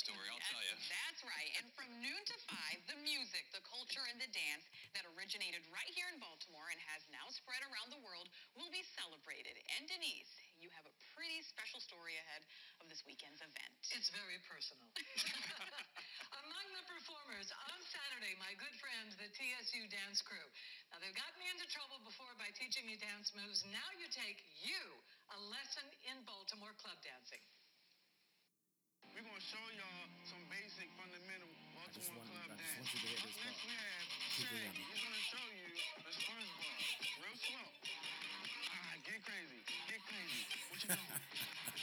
story, I'll tell you. That's right. And from noon to five, the music, the culture, and the dance that originated right here in Baltimore and has now spread around the world will be celebrated. And Denise, you have a pretty special story ahead of this weekend's event. It's very personal. Among the performers on Saturday, my good friends, the TSU dance crew. Now, they've got me into trouble before by teaching me dance moves. Now you take you a lesson in Baltimore club dancing. Gonna show y'all some basic fundamental Baltimore club dance. want you to hear this Up next we have Keep it Shay. running. He's gonna show you SpongeBob. Real slow. Ah, get crazy. Get crazy. What you doing?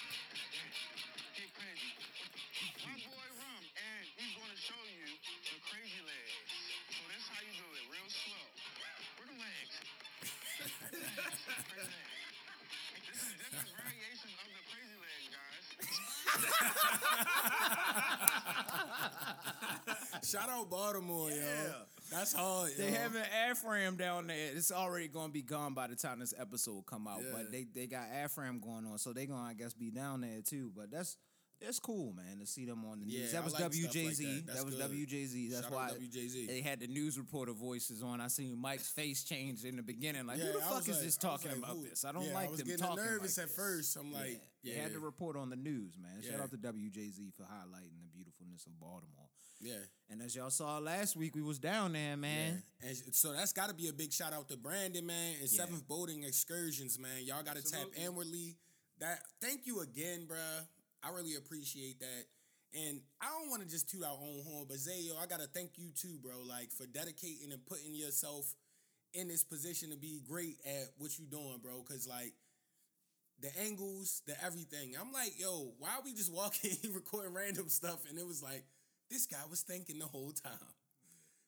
Shout out Baltimore, Yeah. yo. That's hard. They yo. have an Afram down there. It's already gonna be gone by the time this episode come out. Yeah. But they, they got Afram going on, so they gonna I guess be down there too. But that's that's cool, man, to see them on the news. Yeah, that was like stuff like WJZ. that. that. Was good. WJZ. That's Shout out why WJZ. they had the news reporter voices on. I seen Mike's face change in the beginning. Like, Yeah, who the I fuck is like- this talking about who? this? I don't like I was them getting talking nervous at this. first. I'm like, They yeah, had to report on the news, man. Shout out to WJZ for highlighting the beautifulness of Baltimore. yeah. And as y'all saw last week, we was down there, man. And so that's got to be a big shout out to Brandon, man, and. Seventh Boating Excursions, man. Y'all got to tap inwardly. That thank you again, bruh. I really appreciate that. And I don't want to just toot our own horn, but Zayo, I gotta thank you too, bro. Like for dedicating and putting yourself in this position to be great at what you doing, bro. Cause like the angles, the everything. I'm like, yo, why are we just walking recording random stuff? And it was like, this guy was thinking the whole time.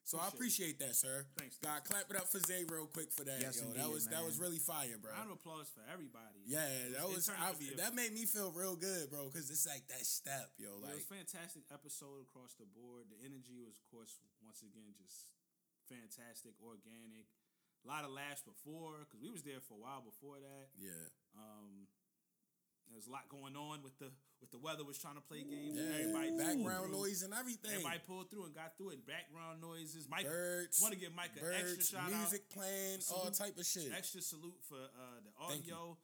So I appreciate that, sir. Thanks, God, clap it up for Zay real quick for that. Yes, yo. that indeed, was that was really fire, bro. Round of applause for everybody. Yeah, It that it was turned I, out to be a- that made me feel real good, bro. Because it's like that step, yo. it Like was a fantastic episode across the board. The energy was, of course, once again, just fantastic, organic. A lot of laughs before because we was there for a while before that. yeah, um, There was a lot going on with the with the weather was trying to play games. yeah. and everybody pulled background through. noise and everything. Everybody pulled through and got through it. Background noises. Mike birds. want to give Mike an birds, extra shout music out. playing, all type of shit. Extra salute for uh, the audio.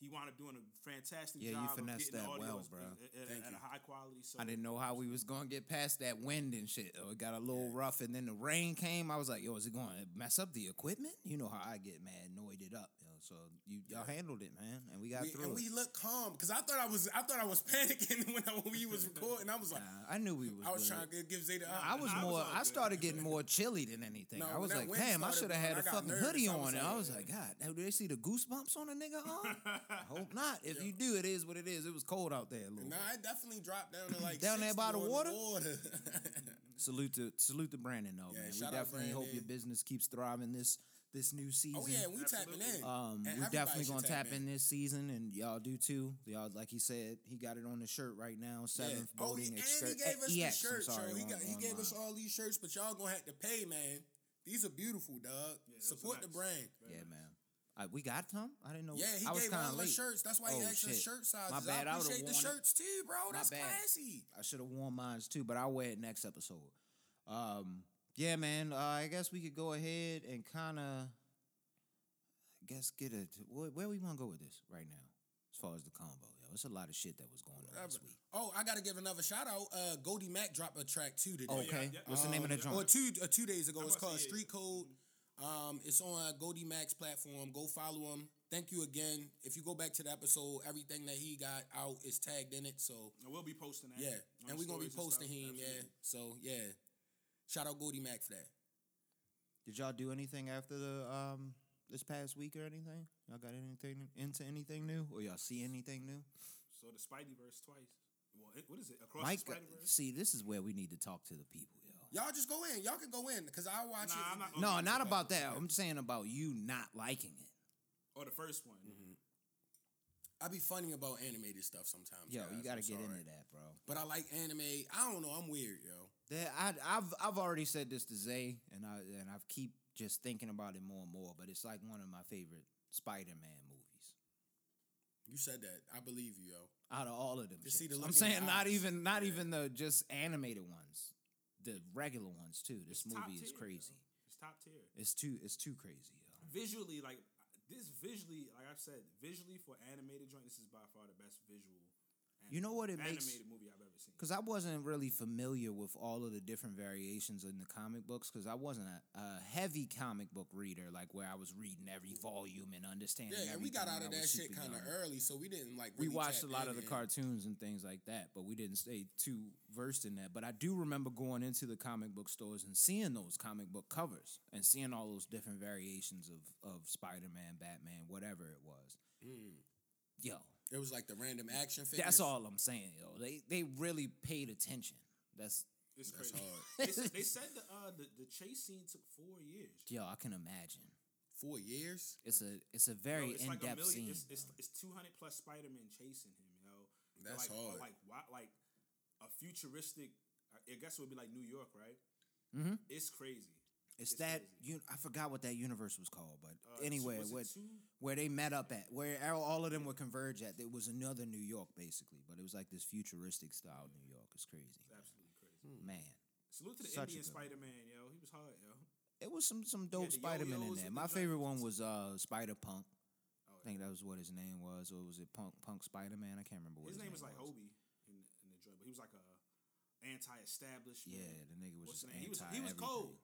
He wound up doing a fantastic Yeah, you job of finessed getting the that audio well, at- bro. At, at, Thank at you. a high quality. So I didn't know how we was gonna get past that wind and shit. though. It got a little rough, and then the rain came. I was like, "Yo, is it going to mess up the equipment?" You know how I get mad, annoyed it up. Yo. So you y'all handled it, man, and we got We- through and it. we look calm because I thought I was I thought I was panicking when, I, when we was recording. I was like, Nah, I knew we was. I was good. trying to give Zay the I was Nah, I was more. all I good. started getting more chilly than anything. No, I was like, damn, I should have had blowing, a I got fucking nervous. hoodie I on. was and I was like, God, do they see the goosebumps on a nigga arm? I hope not. If you do, it is what it is. It was cold out there a little. Nah, bit. I definitely dropped down to like Down there by the water? water. Salute to salute to Brandon though, Yeah, man. We definitely hope your business keeps thriving this this new season. oh yeah, we Absolutely. tapping in. Um, And we're definitely gonna tap in. this season, and y'all do too. Y'all, like he said, he got it on the shirt right now. Yeah. Seventh Oh, Boating he, and he gave us the EX, I'm shirt, sorry, he on- got he gave us all these shirts, but y'all gonna have to pay, man. These are beautiful, dog. those are Support the nice. brand. Yeah, man. I, we got some. I didn't know. Yeah, he I was gave kinda the shirts. That's why he Oh, asked us shit. shirt sizes. My bad. I I appreciate the worn it. shirts too, bro. That's bad. classy. I should have worn mine too, but I'll wear it next episode. Um, yeah, man. Uh, I guess we could go ahead and kind of, I guess, get a Where, where we want to go with this right now, as far as the combo? Yo, it's a lot of shit that was going on this week. Oh, I gotta give another shout out. Uh, Goldie Mack dropped a track too today. Okay, yeah. what's the name of the Um, Or two uh, two days ago. It's called see it. Street Code. Um, it's on uh, Goldie Mack's platform. Go follow him. Thank you again. If you go back to the episode, everything that he got out is tagged in it. So And we'll be posting that. yeah, and we're gonna be posting stuff. him. Yeah. So yeah, shout out Goldie Mack for that. Did y'all do anything after the um this past week or anything? Y'all got anything into anything new, or y'all see anything new? So the Spideyverse twice. Well, it, what is it? Across Mike, the Spideyverse? see, this is where we need to talk to the people, yo. Y'all just go in. Y'all can go in because I watch Nah, it. I'm not gonna No, get not into about that. I'm saying about you not liking it. Or the first one. Mm-hmm. I be funny about animated stuff sometimes. Yo, guys. you got to get sorry. into that, bro. But I like anime. I don't know. I'm weird, yo. That I, I've I've already said this to Zay, and I and I've keep just thinking about it more and more. But it's like one of my favorite Spider-Man movies. You said that. I believe you, yo. out of all of them. To see the I'm saying your not eyes. even not Yeah. even the just animated ones, the regular ones too. This It's top movie is crazy. yo. It's top tier. It's too it's too crazy. Yo. Visually, like this visually, like I've said, visually for animated joint, this is by far the best visual. You know what it animated makes- animated movie I've ever seen. Because I wasn't really familiar with all of the different variations in the comic books. Because I wasn't a, a heavy comic book reader, like where I was reading every volume and understanding. Yeah, and we got out of that shit kind of early, so we didn't like. we watched a lot of the and- cartoons and things like that, but we didn't stay too versed in that. But I do remember going into the comic book stores and seeing those comic book covers and seeing all those different variations of of Spider Man, Batman, whatever it was. Hmm. Yo, It was like the random action figures. that's all I'm saying. Yo, they they really paid attention. That's It's That's crazy. hard. they, said, they said the, uh, the the chase scene took four years. yo, I can imagine. Four years. It's a it's a Yo, very it's in like depth million. scene. It's, it's, it's 200 plus Spider Man chasing him, yo. That's like, hard. Like why, like a futuristic. I guess it would be like New York, right? Mhm. It's crazy. It's it's that you. I forgot what that universe was called, but Uh, anyway, was what, where they met up at, where all all of them would converge at. It was another New York, basically, but it was like this futuristic style New York. It's crazy, It's absolutely crazy. man. Salute to the Such Indian. Spider Man, yo. He was hard, yo. It was some some dope the Spider Man in there. My favorite one was uh Spider Punk. Oh, I think that was what his name was, or was it Punk Punk Spider Man? I can't remember what His his, name was like Hobie in, in the joint, but he was like a anti-establishment. Yeah, the nigga was What's just his name? He was anti he was everything. cold.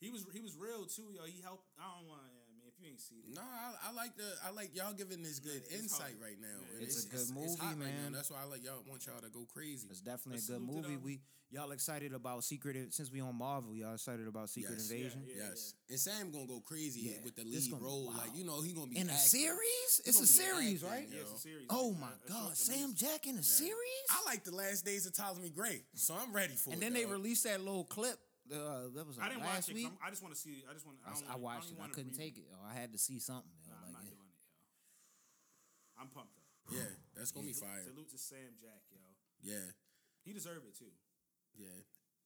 He was he was real too, yo. He helped. I don't want, yeah, I mean, if you ain't seen it, No, I, I like the I like y'all giving this good Yeah, insight hard. right now. Yeah, and It's a good It's movie, hot right man. That's why I like y'all want y'all to go crazy. It's definitely Let's a good movie. We y'all excited about Secret since we on Marvel. Y'all excited about Secret Yes. Yeah, Invasion yeah. yes, and Sam gonna go crazy Yeah, with the this lead gonna role. wild. Like you know he gonna be in a series. It's a series, acting, right? yo. yeah, it's a series. Oh man. my Uh, God, Sam amazing. Jack in a series? I like the last days of Ptolemy Gray, so I'm ready for it. and then they dog. released that little clip. Uh, that was I didn't last watch it. 'cause week. I'm- I just want to see. I just want. I, I, s- don't I watched don't it. I couldn't wanna take it. Oh, I had to see something. yo, Nah, I'm not it- doing it, yo. I'm pumped up. Yeah, that's gonna be fire. Salute to Sam Jack, yo. Yeah, He deserved it too. yeah.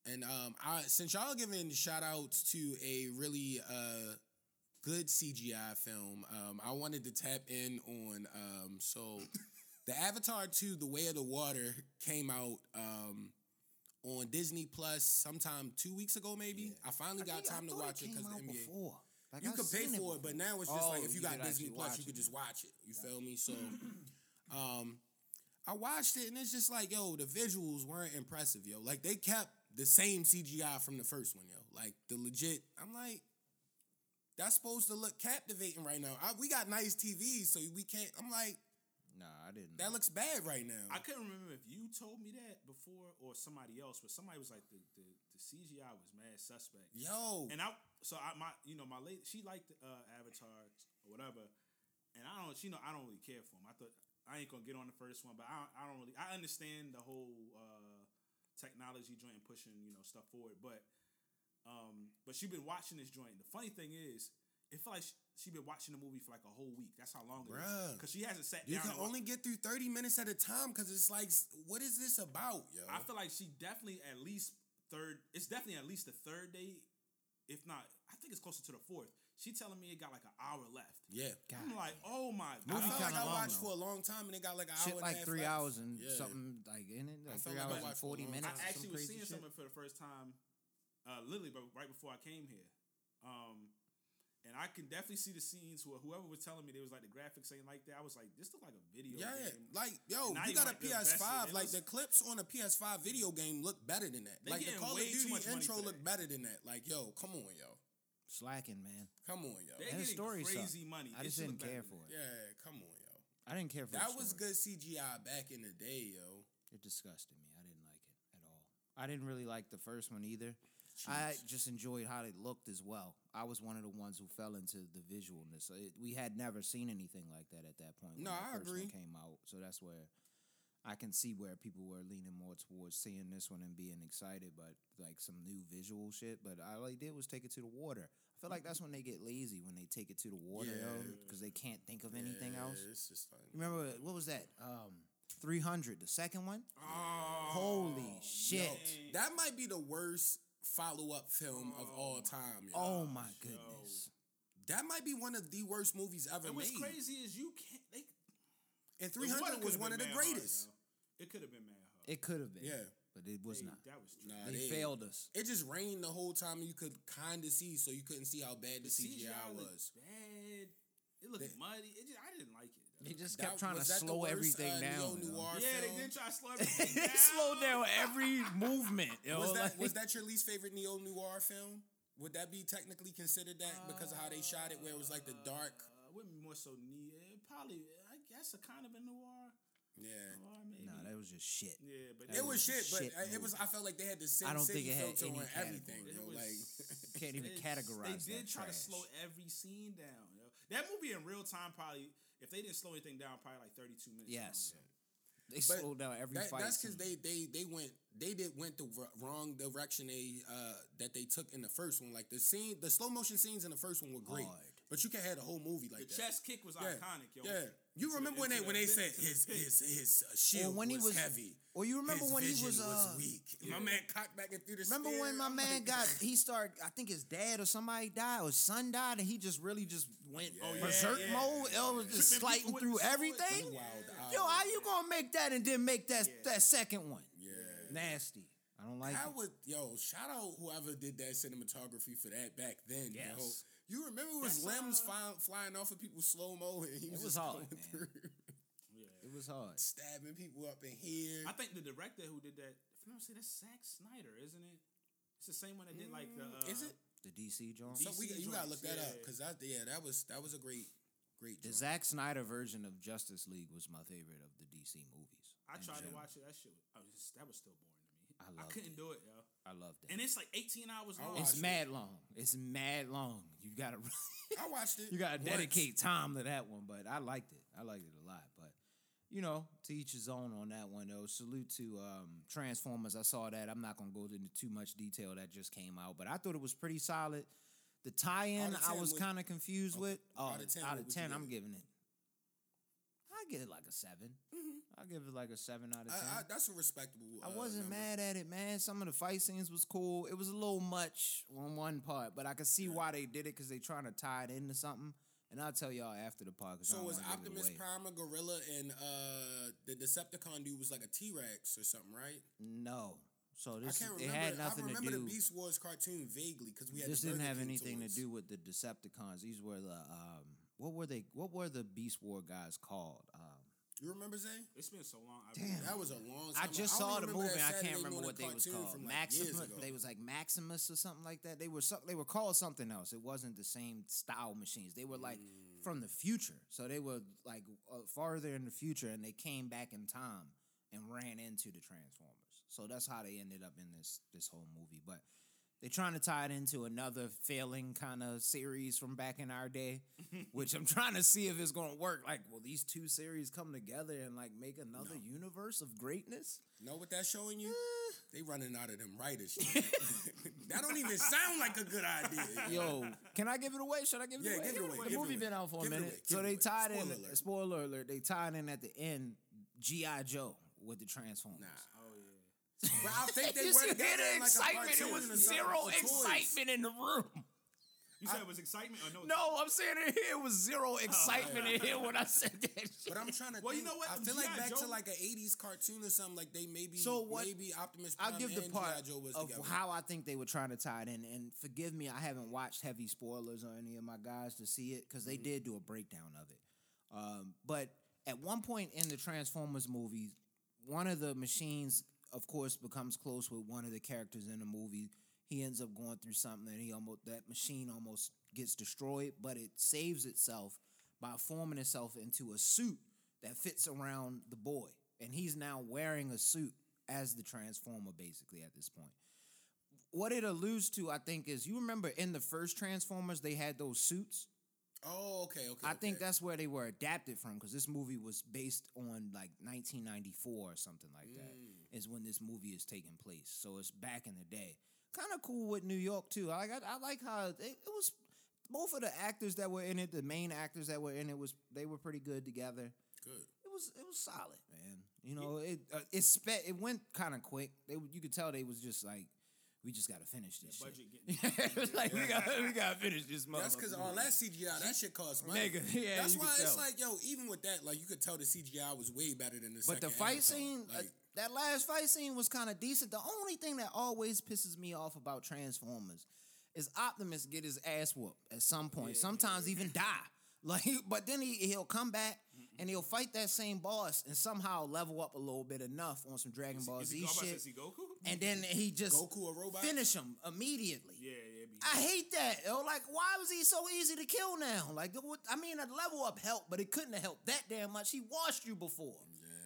And um, I since y'all giving shout outs to a really uh good CGI film, um, I wanted to tap in on um so the Avatar 2, The Way of the Water came out um on Disney Plus sometime two weeks ago, maybe. I finally I got think- I time to watch it because the NBA. before. Like, you I've could pay seen for it, but now it's just Oh, like if you you got Disney Plus, you could just watch it. You feel me? So, um, I watched it and it's just like, yo, the visuals weren't impressive, yo. Like they kept the same CGI from the first one, yo. Like the legit. I'm like, that's supposed to look captivating right now. I, we got nice TVs, so we can't. I'm like, Nah, I didn't. that looks bad right now. I couldn't remember if you told me that before or somebody else, but somebody was like the the, the CGI was mad suspect. yo, And I so I my you know my lady she liked uh, Avatar or whatever, and I don't she know I don't really care for him. I thought I ain't gonna get on the first one, but I I don't really I understand the whole uh, technology joint and pushing you know stuff forward, but um but she been watching this joint. The funny thing is. It felt like she, she been watching the movie for like a whole week. That's how long it is. Bruh. Because she hasn't sat you down. can only get through 30 minutes at a time because it's like, what is this about, yo? I feel like she definitely at least third. It's definitely at least the third day, if not. I think it's closer to the fourth. She telling me it got like an hour left. yeah. I'm like, oh my god. Movie felt like kinda I long, watched though. for a long time and it got like an Shit hour and a like half three left. hours and Yeah. something like in it, like felt three like hours and watched for a forty minutes. I or actually some was crazy seeing shit. something for the first time, uh, literally, but right before I came here. Um, and I can definitely see the scenes where whoever was telling me they was like the graphics ain't like that. I was like, this look like a video Yeah, game. like yo, Not you got a like the best PS5. it Like is. the clips on a PS5 video game look better than that. Like the Call of Duty intro for look better than that. Like yo, come on, yo, Slacking, man. come on, yo. They're And the getting story sucked. crazy money. I just didn't care for it. Yeah, come on, yo. I didn't care for That the was good CGI back in the day, yo. It disgusted me. I didn't like it at all. I didn't really like the first one either. I just enjoyed how it looked as well. I was one of the ones who fell into the visualness. It, we had never seen anything like that at that point. when No, I first agree. One came out, so that's where I can see where people were leaning more towards seeing this one and being excited, but like some new visual shit. But all they did was take it to the water. I feel like that's when they get lazy when they take it to the water, Yeah. because they can't think of anything Yeah, else. It's just like Remember what was that? Um, three hundred, the second one. Oh, Holy shit! yo, that might be the worst follow up film of oh. all time. Oh Yo. Oh my goodness! that might be one of the worst movies ever And what's made. crazy is you can't. They And 300 was one of the mad hard, greatest. It could have been mad hard. It could have been. Yeah. But it was They- not. That was true. Nah, They they failed us. It just rained the whole time. You could kind of see, so you couldn't see how bad the, CGI, looked was. bad. It looked They- muddy. It just, I didn't like it. They just That- kept trying to was that the slow everything uh, down. yo. neo-noir yeah, they film? did try to slow everything they down. slowed down every movement. Yo. was that was that your least favorite neo noir film? Would that be technically considered that because of how they shot it, where it was like the dark? Uh, wouldn't be more so neat. Probably, I guess, a kind of a noir. Yeah, Noir, maybe. Nah, that was just shit. yeah, but it was was shit, but shit uh, it was. I felt like they had the Sin I don't think it had filter any on everything. It Yo, was- like Can't even It's- categorize They did that try to slow every scene down. Yo. That movie in real time probably, if they didn't slow anything down, probably like thirty two minutes. Yes. They But slowed down every that, fight. that's because they they they went they did went the wrong direction they uh that they took in the first one. Like the scene, the slow motion scenes in the first one were great, Hard. But you can have a whole movie The like that. The chest kick was yeah, iconic, yo. yeah. You Into the- remember when they when they pit- said to the his his his uh, shield when he was, was- heavy. Or you remember his when he was, uh, weak. My man cocked back and threw the. Remember spear? when my I'm man like- got he started I think his dad or somebody died or son died and he just really just went Oh, yeah, berserk yeah. mode. It was just Tripping slicing people with through everything. He wilded out. Yo, how you gonna make that and then make that Yeah. that second one? Yeah. Nasty. I don't like I it. would yo shout out whoever did that cinematography for that back then. Yes. Yo. You remember it was That's, limbs uh, fly, flying off of people slow mo and he was, was just hard, going man. through, Yeah. It was hard. stabbing people up in here. I think the director who did that, if I'm not mistaken, that's Zack Snyder, isn't it? It's the same one that did like the. Uh, Mm, Is it? The DC joint. So we, you gotta look that joints, up because that yeah that was that was a great great. The joint. Zack Snyder version of Justice League was my favorite of the DC movies. I in tried to watch it. That shit, was, I was just, that was still boring to me. I I, couldn't it. do it, yo. I loved it. And it's like 18 hours long. It's watched it. mad long. It's mad long. You gotta I watched it. you gotta once. dedicate time to that one. But I liked it. I liked it a lot. But you know, to each his own on that one though. Salute to um, Transformers. I saw that. I'm not gonna go into too much detail that just came out, but I thought it was pretty solid. The tie-in I was kind of confused okay, with. Oh, out of 10, out of ten, I'm giving it. I give it like a 7 I'll give it like a seven out of ten. I, I, that's a respectable. I uh, wasn't number. mad at it, man. Some of the fight scenes was cool. It was a little much on one part, but I could see why they did it because they trying to tie it into something. And I'll tell y'all after the podcast. So was Optimus Prime a gorilla and uh the Decepticon dude was like a T Rex or something, right? No. So I this can't it had nothing to do. I remember the Beast Wars cartoon vaguely because we had This didn't have King anything toys. to do with the Decepticons. These were the um, what were they? What were the Beast War guys called? You remember Zay? It's been so long. I Damn. That was a long. I just ago. saw the movie. I can't remember what they was called. like, Maximus. They was like Maximus or something like that. They were some, they were called something else. It wasn't the same style machines. They were like Mm. from the future. So they were like uh, farther in the future, and they came back in time and ran into the Transformers. So that's how they ended up in this this whole movie. But they're trying to tie it into another failing kind of series from back in our day, which I'm trying to see if it's gonna work. Like, will these two series come together and like make another universe of greatness? Know what that's showing you? Eh. They running out of them writers. that don't even sound like a good idea. Yo, can I give it away? Should I give it Yeah, away? give it away, The movie been out for a Give it minute, so they tied in. Spoiler alert. Spoiler alert! They tied in at the end. GI Joe with the Transformers. Nah. Oh yeah. But I think they you were should hear together the in like excitement. It was or something zero for toys. excitement in the room. You said it was excitement or no? No, I'm saying it here was zero excitement in here when I said that shit. But I'm trying to. Well, you know what? I Them feel like G.I. back to like an '80s cartoon or something. Like they maybe. So what- Maybe Optimus Prime I'll give the part was of together. how I think they were trying to tie it in. And forgive me, I haven't watched heavy spoilers or any of my guys to see it because they Mm-hmm. did do a breakdown of it. Um, but at one point in the Transformers movie, one of the machines, of course, becomes close with one of the characters in the movie. He ends up going through something, and he almost that machine almost gets destroyed, but it saves itself by forming itself into a suit that fits around the boy, and he's now wearing a suit as the Transformer, basically at this point. What it alludes to, I think, is you remember in the first Transformers they had those suits. Oh, okay, okay. I think that's where they were adapted from because this movie was based on like 1994 or something like that. Mm. Is when this movie is taking place. So it's back in the day. Kind of cool with New York too. I got, I like how it, it was. Both of the actors that were in it, the main actors that were in it, was they were pretty good together. good. It was it was solid, man. You know, it uh, it sped it went kind of quick. They you could tell they was just like we just gotta finish this shit. budget it's like we got we gotta finish this motherfucker. That's because all that CGI, that shit costs money. Nigga, yeah, That's why it's tell. like, yo, even with that, like you could tell the CGI was way better than the. But the fight scene, uh, like, that last fight scene was kind of decent. The only thing that always pisses me off about Transformers is Optimus get his ass whooped at some point. Sometimes even die. Like, but then he he'll come back and he'll fight that same boss and somehow level up a little bit enough on some Dragon Ball Is he, Z I'm shit. is he Goku? And then he just Goku a robot? finish him immediately. Yeah, yeah. Be, I hate that. Yo, like, why was he so easy to kill now? Like, what- I mean, a level up helped, but it couldn't have helped that damn much. He washed you before,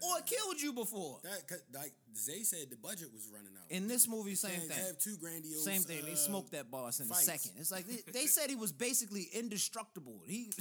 or killed you before. that, 'cause, like Zay said, the budget was running out. In this movie, same Can't thing. Have two grandiose. Same thing. They uh, smoked that boss in fights. a second. It's like they, they said he was basically indestructible. He,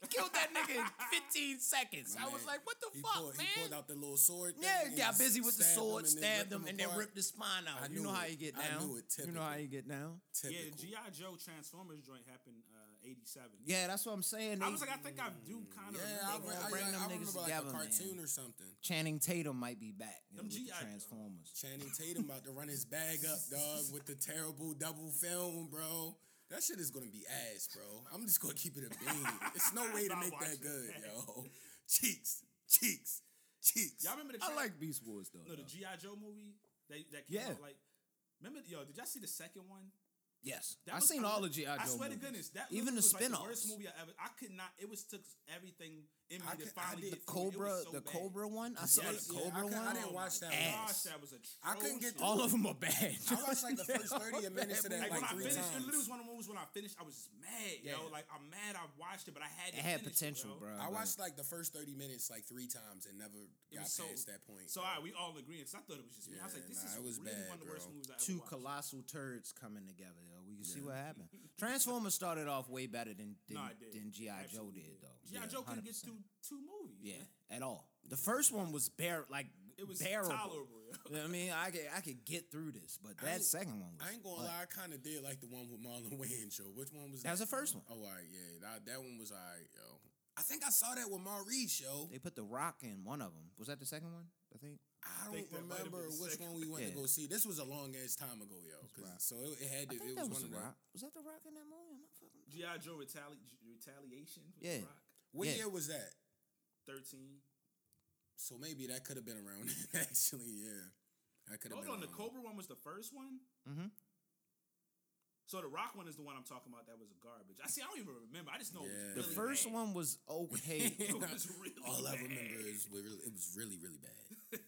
he killed that nigga in 15 seconds. I was like, what the he fuck, pulled, man? He pulled out the little sword. Thing yeah, and got busy with the stabbed him sword, and then stabbed ripped him, and then ripped his spine out. You know knew how you get I down. knew it. You know how you get down. yeah, GI Joe Transformers joint happened uh, '87. Yeah, that's what I'm saying. I was like, I think I do mm, kind of. Yeah, I, remember re- that. I, bring I, them I niggas remember like together, a man. cartoon or something. Channing Tatum might be back you know, Them with the G.I. Joe. Transformers. Channing Tatum about to run his bag up, dog, with the terrible double film, bro. That shit is gonna be ass, bro. I'm just gonna keep it a bean. It's no way to make that good, that. yo. Cheeks, cheeks, cheeks. Y'all remember the? I like Beast Wars though. no the. GI Joe movie that that came Yeah. out like. Remember, yo, did y'all see the second one? Yes, That I've was seen all of GI Joe. I swear movies. to goodness, that even the was like the worst movie I ever. I could not. It was took everything in me I to could- I finally did- the through it. It Cobra, so the bad. Cobra one. I saw Yes, the yeah, I Cobra couldn't- I didn't watch that one. Gosh, that was a. I couldn't get through All of them are bad. I watched like the first 30 minutes of that Like, like when I three finished, times. it literally was one of the movies when I finished, I was just mad, yo. Like I'm mad I watched it, but I had to It had finish potential, yo. bro. I watched like the first 30 minutes like three times and never It got was so, past that point. So bro. all right, we all agree. Because I thought it was just me. I was like, this nah, is it was really bad, one of the worst movies I ever two colossal turds coming together, yo. We can see what happened. Transformers started off way better than than, No, it did. than GI Joe did, though. G.I. Yeah, Joe couldn't get 100%. through two movies. Yeah, man. at all. The first one was bare like It was bearable. tolerable. yo. You know what I mean, I could I could get through this, but I that second one was. I ain't gonna butt. lie, I kind of did like the one with Marlon Wayans show. Which one was That That was the first one. Oh, all right, yeah, that, that one was all right, yo. I think I saw that with Maurice, yo. They put the Rock in one of them. Was that the second one? I think. I don't that might have remember which one we went to go see. This was a long ass time ago, yo. 'cause- right. So it, it had I to. think It that was was one the of them. Rock. Was that the Rock in that movie? Am I fucking? G.I. Joe retali- retaliation with Yeah. The Rock. What Yeah. year was that? 13. So maybe that could have been around. Actually, yeah, I could have Hold been. on, the. Cobra one was the first one? Mhm. So the Rock one is the one I'm talking about that was garbage. I see, I don't even remember. I just know it Yeah. was The really first bad. one was okay. It was really All I remember is it was really, really bad.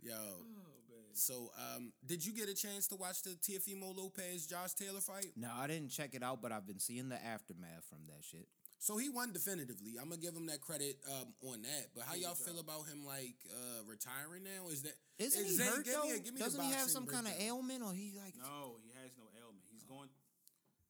Yo, Oh, man. so um, did you get a chance to watch the Teofimo Lopez Josh Taylor fight? no, I didn't check it out, but I've been seeing the aftermath from that shit. So he won definitively. I'm gonna give him that credit um, on that. But how you y'all feel about him like uh, retiring now? Is that Isn't is he Zay- hurt give me though? a- give me Doesn't he have boxing some kind of ailment, or he like? No, he has no ailment. He's going.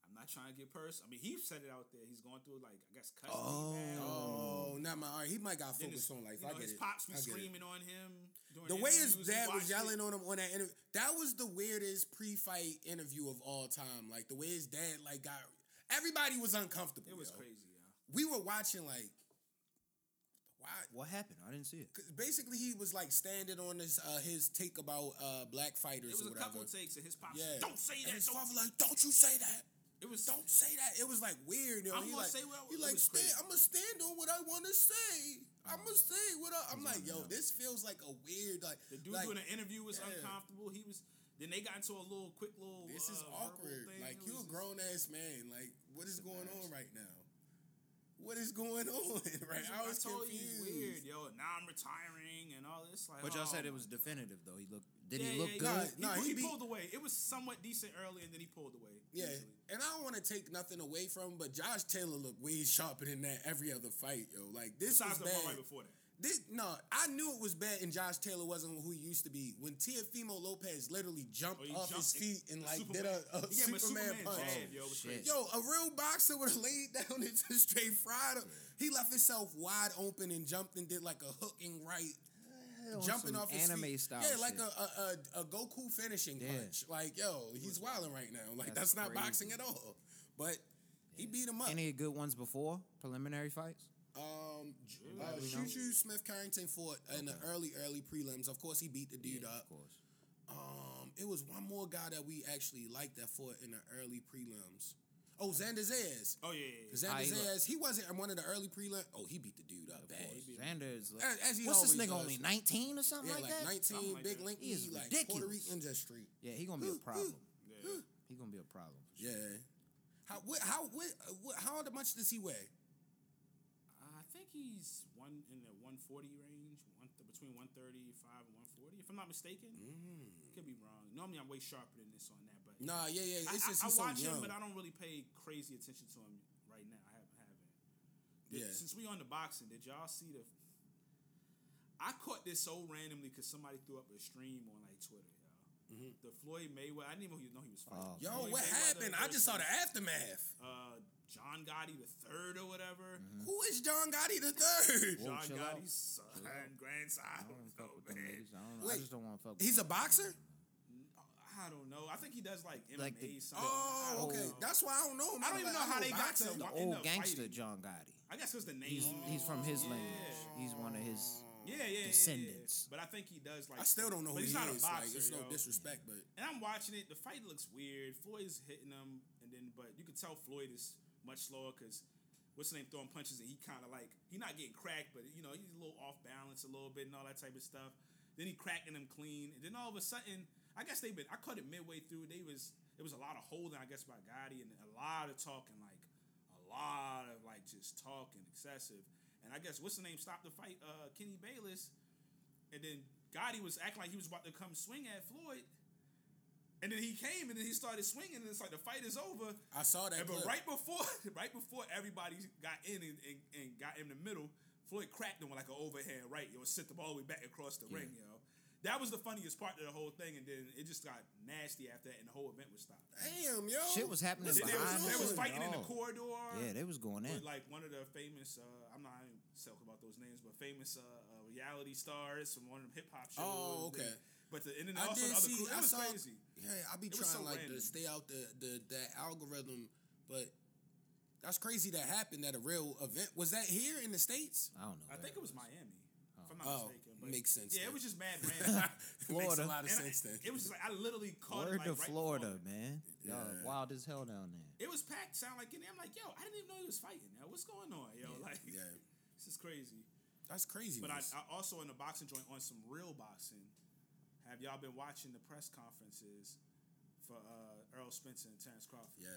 I'm not trying to get personal. I mean, he said it out there. He's going through like I guess custody. Oh. battle. Oh, not my. All right, he might got focused his, on life. you know, I get his it. pops be I it. screaming on him. The way his dad was yelling it. on him on that interview, that was the weirdest pre-fight interview of all time. Like the way his dad like got everybody was uncomfortable. It was yo. crazy, yeah. We were watching like why What happened? I didn't see it. basically he was like standing on his uh, his take about uh, black fighters It was or a whatever. couple takes, and his pops. yeah, Don't say And that. his Don't. father like, don't you say that. It was. Don't say that. It was like weird. Yo. I'm he gonna like, say what I, he like. Stand, I'm gonna stand on what I want to say. I'm gonna say what I, I'm like. Yo, this feels like a weird like. The dude like, doing an interview was yeah. uncomfortable. He was. Then they got into a little quick little. This is uh, awkward. Thing. Like It you a grown ass man. Like what is going on right now? What is going on? right? I was told confused. you weird, yo. Now I'm retiring and all this. Like, But y'all oh said it oh. was definitive though. He looked. Did Yeah, he look yeah, good? yeah. Nah, he, he he beat- pulled away. It was somewhat decent early, and then he pulled away. Yeah, easily. and I don't want to take nothing away from, him, but Josh Taylor looked way sharper than that every other fight, yo. Like this Besides was the bad. one right before that. This no, I knew it was bad, and Josh Taylor wasn't who he used to be. When Teofimo Lopez literally jumped Oh, he off his feet and like Superman. did a, a He gave him a Superman, Superman punch. jab, yo. It was shit. crazy. Yo, a real boxer would have laid down into straight fried him. He left himself wide open and jumped and did like a hooking right, On jumping some off his anime feet. style. Yeah, like shit. a, a, a, a Goku finishing Yeah. punch. Like yo, he's wilding right now. Like That's that's, not crazy. boxing at all. But he beat him up. Any good ones before preliminary fights? Um, uh, Shu Shu Smith Carrington fought in the early, early prelims. Of course, he beat the dude Yeah, up. of course. Um, it was one more guy that we actually liked that fought in the early prelims. Oh, Xander Zayas. Oh yeah, yeah, yeah. Xander How he? Zayas, he wasn't in one of the early prelims. Oh, he beat the dude up bad. Xander is like, As- as he what's this nigga does. only nineteen or something Yeah, like, like, that? 19, Something like big that. lanky, He is like Puerto. Rican just street. Yeah, he gonna be a problem. Yeah. He gonna be a problem. sure. Yeah. How what, how what, what, how much does he weigh? I he's one in the 140 range, one between 135 and 140, if I'm not mistaken. Could be wrong. Normally, I'm way sharper than this on that, but Nah, yeah, yeah. I, It's just I, I so watch young. him, but I don't really pay crazy attention to him right now. I haven't. haven't. Did- Yeah. Since we on the boxing, did y'all see the? I caught this so randomly because somebody threw up a stream on like Twitter, y'all. The Floyd Mayweather. I didn't even know he was fighting. Oh, Mm-hmm. Yo, Floyd what Mayweather happened? I just saw the aftermath. Uh, John Gotti the third or whatever. Mm-hmm. Who is John Gotti the third? Whoa, John chill out. Gotti's son, grandson. I I don't oh, don't know, man. I, don't, I Wait, just don't want to fuck. with He's a boxer. I don't know. I think he does like MMA Like the- something. I Oh, okay. know. That's why I don't know him. I don't even know how they got to the old gangster fighting. John Gotti. I guess because the name. He's he's from his oh, Yeah. lineage. He's one of his. yeah, yeah, yeah, yeah, descendants. But I think he does like. I still don't know But who he's he not is. a boxer. like, it's no yo. disrespect, but And I'm watching it. The fight looks weird. Floyd's hitting him, and then but you can tell Floyd is much slower because what's his name throwing punches, and he kind of like he not getting cracked, but you know he's a little off balance a little bit and all that type of stuff. Then he cracking him clean, and then all of a sudden, I guess they've been. I caught it midway through. They was it was a lot of holding, I guess, by Gotti, and a lot of talking, like a lot of like just talking excessive. And I guess what's the name stopped the fight, uh, Kenny Bayless, and then Gotti was acting like he was about to come swing at Floyd. And then he came and then he started swinging and it's like the fight is over. I saw that. And but clip. right before, right before everybody got in and, and, and got in the middle, Floyd cracked him with like an overhand right, yo, sent them all the way back across the ring, yo. That was the funniest part of the whole thing, and then it just got nasty after that, and the whole event was stopped. Damn, yo. Shit was happening What's They, they was, they was fighting in the corridor. Yeah, they was going in. like one of the famous, uh, I'm not even talking about those names, but famous uh, uh, reality stars from one of them hip hop shows. Oh, okay. But the, and then I also did the other see. crew, it I was saw. crazy. Yeah, I be It trying so like random. to stay out the the that algorithm, but that's crazy that happened at a real event. Was that here in the states? I don't know. I think it was was. Miami, if I'm not Oh, mistaken. But makes sense Yeah, then. it was just mad random. Makes a Florida. lot of And I- sense then. it was just like I literally caught Word it like to right Florida, before. man. Y'all Yeah. wild as hell down there. It was packed. Sound like in there. I'm like, yo, I didn't even know he was fighting. Yo, what's going on, yo? Like, yeah. this is crazy. That's crazy. But I, I also in the boxing joint on some real boxing. Have y'all been watching the press conferences for uh, Errol Spencer and Terrence Crawford? yeah.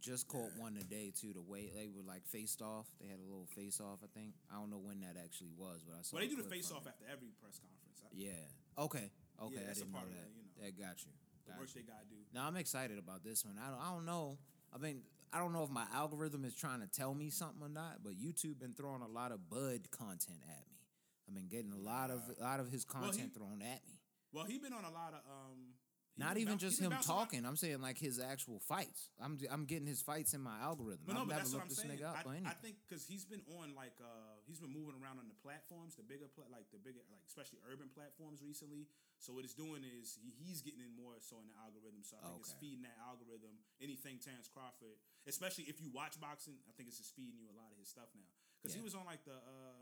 Just caught one today too. The way they were like faced off. They had a little face off. I think. I don't know when that actually was, but I saw. Well, they do the face off after every press conference. I- Yeah. Okay. Okay. I that's a didn't know part of that. that, you know. That got you. The Got work you. they gotta do. Now I'm excited about this one. I don't, I don't know. I mean, I don't know if my algorithm is trying to tell me something or not, but YouTube been throwing a lot of Bud content at me. I've been getting a lot of a lot of his Well, he- content thrown at me. Well, he been on a lot of um. Not even bounce- just him talking. I'm saying like his actual fights. I'm I'm getting his fights in my algorithm. But no, I've but never that's what I'm looked this saying. nigga up I. I think because he's been on like uh he's been moving around on the platforms, the bigger pla- like the bigger like especially urban platforms recently. So what it's doing is he, he's getting in more so in the algorithm. So I think it's feeding that algorithm anything Terrence Crawford, especially if you watch boxing. I think it's just feeding you a lot of his stuff now because he was on like the uh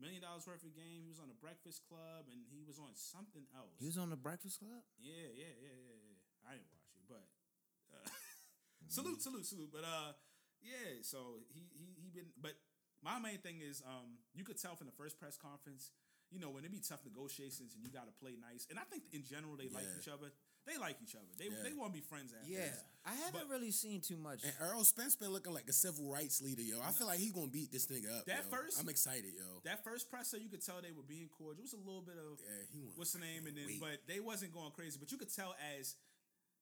million dollars worth of game. He was on the Breakfast Club and he was on something else. he was on the Breakfast Club. Yeah, yeah, yeah, yeah, yeah. I didn't watch it, but uh, salute, salute, salute. But uh, yeah. So he he he been. But my main thing is, um, you could tell from the first press conference, you know, when it be tough negotiations and you got to play nice. And I think in general they like each other. They like each other. They Yeah. they want to be friends after. Yeah, this. I haven't But- really seen too much. And Errol Spence been looking like a civil rights leader, yo. I feel like he gonna beat this nigga up. That yo. first- I'm excited, yo. That first presser, you could tell they were being cordial. It was a little bit of Yeah, he want. what's the name, and then Wait. but they wasn't going crazy. But you could tell as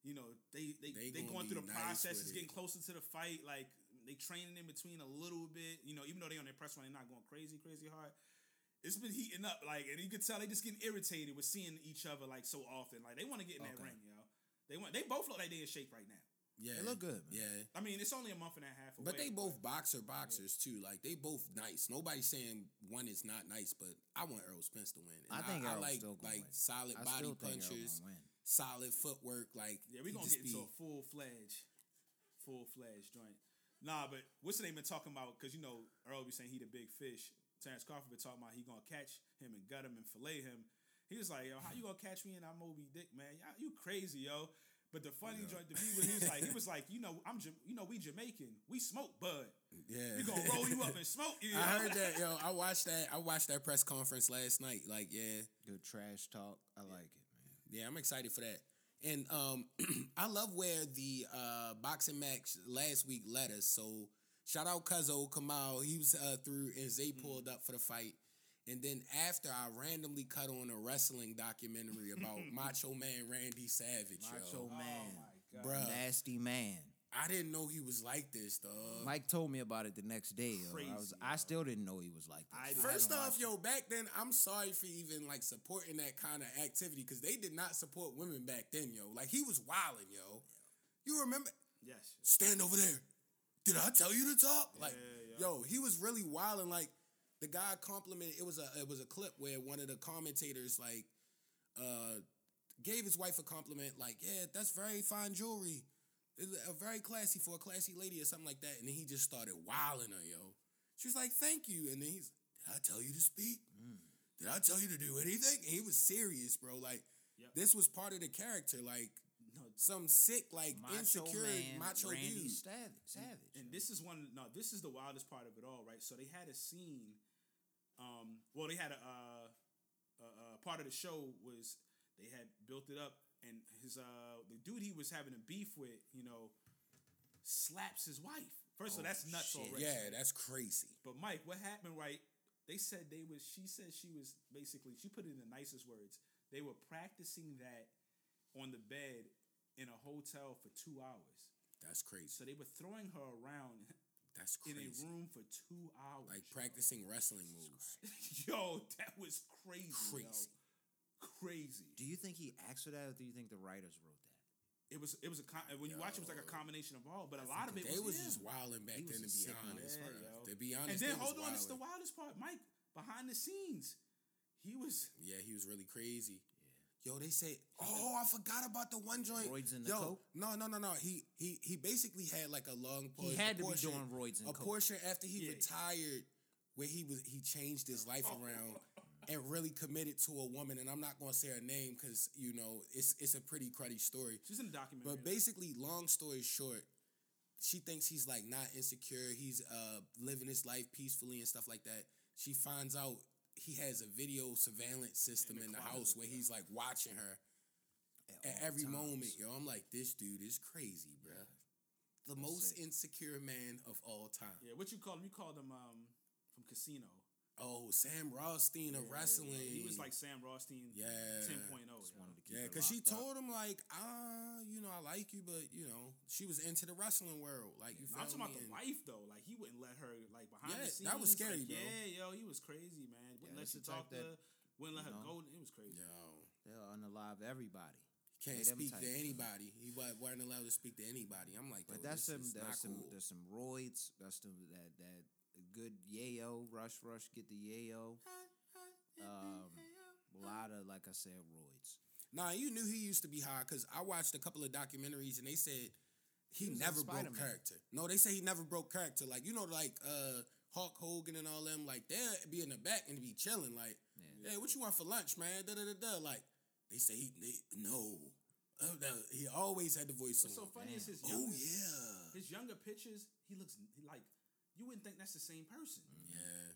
you know they they They they, gonna through the nice process, it's getting closer to the fight. Like they training in between a little bit. You know, even though they on their press run, they're not going crazy crazy hard. It's been heating up, like, and you could tell they just getting irritated with seeing each other like so often. Like they want to get in that Okay. ring, yo. They want. They both look like they in shape right now. Yeah, They look good, man. Yeah, I mean, it's only a month and a half away. but they both boxer boxers too. Like they both nice. Nobody's saying one is not nice, but I want Errol Spence to win. I think I, Errol's like still like win. solid I body still think Errol punches, gonna win. solid footwork. Like Yeah, we gonna just get into a full fledged, full fledged joint. Nah, but what's the name been talking about? Because you know Errol be saying he the big fish. Terrence Crawford been talking about he gonna catch him and gut him and fillet him. He was like, "Yo, how you gonna catch me in I'm Moby Dick, man? Y'all- You crazy, yo." But the funny joint to me was he was like, he was like, you know, I'm, you know, we Jamaican, we smoke bud. Yeah. We gonna roll you up and smoke you. I heard that, yo. I watched that. I watched that press conference last night. Like, yeah, Good trash talk. I like it, man. yeah, I'm excited for that. And um, I love where the uh, boxing match last week led us. So shout out Cuzzo Kamal. He was uh, through and Zay Mm. pulled up for the fight. And then after I randomly cut on a wrestling documentary about Macho Man Randy Savage, Macho yo. man, Oh my god. Bruh, nasty man. I didn't know he was like this, dog. Mike told me about it the next day. Yo. I was, Crazy, I still didn't know he was like I this. didn't. First haven't off, yo, back then, I'm sorry for even like supporting that kind of activity because they did not support women back then, yo. Like he was wilding, yo. You remember? Yes. Stand over there. Did I tell you to talk? Like, Yeah, yo, he was really wilding. Like the guy complimented. It was a it was a clip where one of the commentators like uh gave his wife a compliment, like, yeah, that's very fine jewelry. It's a very classy for a classy lady or something like that. And then he just started wilding her, yo. She was like, thank you. And then he's, did I tell you to speak? Mm. Did I tell you to do anything? And he was serious, bro. Like, Yep. this was part of the character. Like, No, some sick, like, Macho insecure, man, macho Randy dude. Savage. Savage. and this is one. No, this is the wildest part of it all, right? So they had a scene. Um, well, they had a, uh, a, a part of the show was they had built it up, and his uh, the dude he was having a beef with, you know, slaps his wife. First of all, Oh, that's nuts shit. already. Yeah, that's crazy. But Mike, what happened? Right? They said they was. She said she was basically. She put it in the nicest words. They were practicing that on the bed in a hotel for two hours. That's crazy. So they were throwing her around That's crazy. in a crazy. room for two hours. Like yo. practicing wrestling moves. Yo, that was crazy. Crazy. Yo. Crazy. do you think he asked for that, or do you think the writers wrote that? It was. It was a. con- When you watch, it was like a combination of all. But a lot of it They was, was him. just wilding back He then, a to be honest. Yeah, bruh. yo. To be honest, And then hold on, this is the wildest part, Mike. Behind the scenes, he was. Yeah, he was really crazy. Yo, they say, oh, I forgot about the one joint. Roids in the Yo, coke? no, no, no, no. He he he basically had like a long. He had a to be portion- doing roids and a coke. portion after he Yeah. retired, where he was he changed his life around and really committed to a woman. And I'm not gonna say her name because you know it's it's a pretty cruddy story. She's in the documentary. But basically, long story short, she thinks he's like not insecure. He's uh living his life peacefully and stuff like that. She finds out he has a video surveillance system In in the the, house where he's like watching her at all every times. moment. Yo, I'm like, this dude is crazy, bruh. The most sick. insecure man of all time. yeah, what you call him? You called him um from Casino. Oh, Sam Rothstein of Yeah, wrestling. He was like Sam Rothstein. Yeah. 10.0. Just yo. wanted to keep Yeah, because she locked up. told him like, ah, you know, I like you, but you know, she was into the wrestling world. Like you, No, I'm feel talking about me? the And- wife though. Like he wouldn't let her like behind Yeah, the scenes. that was scary, like, bro. Yeah, yo, he was crazy, man. Wouldn't Yeah, let that's you the type talk to that, her. Wouldn't let her know, go. It was crazy. Yo, They'll unalive everybody. He can't They speak to types, yo. anybody. He wasn't allowed to speak to anybody. I'm like, But that's some is not that's some cool. there's some roids. That's the that that good yayo rush rush get the yayo. Um, a lot of like I said roids. Nah, you knew he used to be high because I watched a couple of documentaries and they said he, He was in never broke character. No, they say he never broke character. Like you know, like uh Hulk Hogan and all them, like they'll be in the back and be chilling. Like, Yeah. hey, what you want for lunch, man? Da da da da. Like they say he they, no. Uh, he always had the voice What's so on. funny is his Oh yeah, his younger pictures. He looks like you wouldn't think that's the same person. yeah.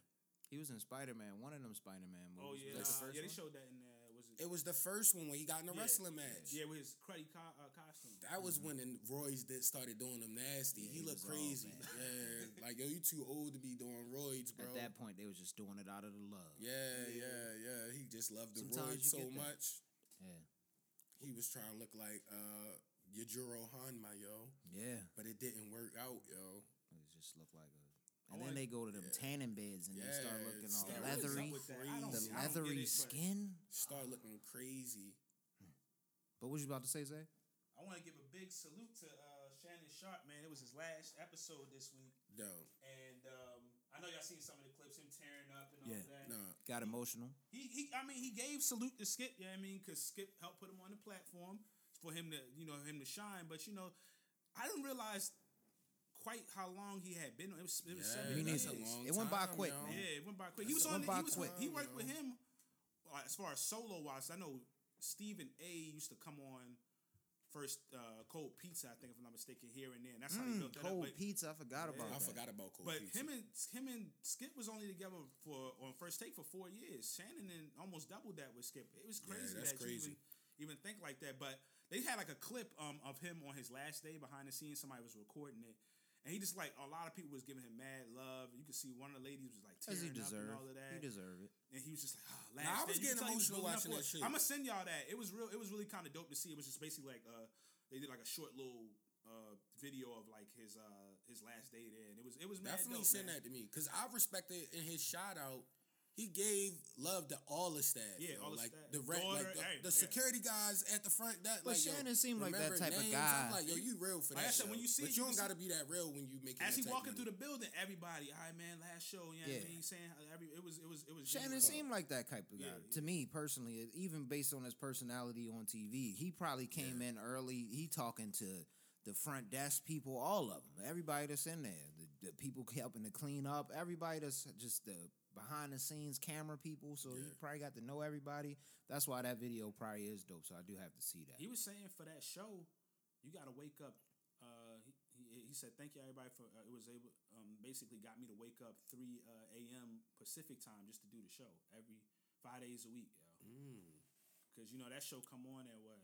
He was in Spider Man, one of them Spider Man movies. Oh yeah, Was that the uh, first yeah. They one? showed that in uh, was it? It was the first one when he got in a Yeah. wrestling match. yeah, with his cruddy co- uh, costume. That was when the Roy's did started doing them nasty. Yeah, he he looked crazy. bad. Yeah, like yo, you too old to be doing roids, bro. At that point, they was just doing it out of the love. Yeah, yeah, yeah. He just loved the Sometimes roids so get that. much. Yeah, He was trying to look like uh Yujiro Hanma, yo. yeah. But it didn't work out, yo. It just looked like a. I And then they go to them yeah. tanning beds and they start looking all not- what is up leathery. with that? I don't The see- I don't get leathery it, skin. Start looking crazy. But what you about to say, Zay? I want to give a big salute to uh, Shannon Sharpe, man. It was his last episode this week, No, and um, I know y'all seen some of the clips, him tearing up and all Yeah. that. no. Got emotional. He, he, I mean, he gave salute to Skip. Yeah, I mean, because Skip helped put him on the platform for him to, you know, him to shine. But you know, I didn't realize quite how long he had been. on. It was, it was Yeah, seven years. that's a long It went by quick, man. Yeah, it went by quick. He was on. The, he was with, quick. he worked with him uh, as far as solo wise, I know Stephen A. used to come on first uh, Cold Pizza, I think if I'm not mistaken, here and there. And that's how they Mm, built that cold up. But, pizza. I forgot about I that. forgot about Cold but Pizza. him and him and Skip was only together for on first take for four years. Shannon and almost doubled that with Skip. It was Yeah, crazy that's that crazy. you even even think like that. But they had like a clip um, of him on his last day behind the scenes. Somebody was recording it. And he just like a lot of people was giving him mad love. You could see one of the ladies was like As he tearing up and deserved. all of that. He deserved it. and he was just like, oh, last Nah, I was getting tell was emotional watching that shit. I'm gonna send y'all that. It was real. It was really kind of dope to see. It was just basically like uh, they did like a short little uh video of like his uh his last day there, and it was it was mad Definitely dope, send man. that to me because I respected in his shout out. He gave love to all the staff. Yeah, yo. all the like staff. the rent, Daughter, like the, hey, the yeah. security guys at the front. That But like, yo, Shannon seemed like that remember type of guy. I'm like, yo, you real for Like that. I said, yo. when you see but it, you you don't got to be that real when you making As he type walking through the building, everybody, all right, man, last show, you know Yeah. what I mean? Saying every it was it was it was Shannon genuine. seemed like that type of guy Yeah, to me personally. Even based on his personality on TV, he probably came in early. He talking to the front desk people, all of them, everybody that's in there, the, the people helping to clean up, everybody that's just the behind the scenes camera people. So he probably got to know everybody. That's why that video probably is dope. So I do have to see that. He was saying for that show, you got to wake up. Uh, he, he, he said, "Thank you everybody for uh, it was able um, basically got me to wake up three uh, a.m. Pacific time just to do the show every five days a week, yo. Mm. Because you know that show come on at what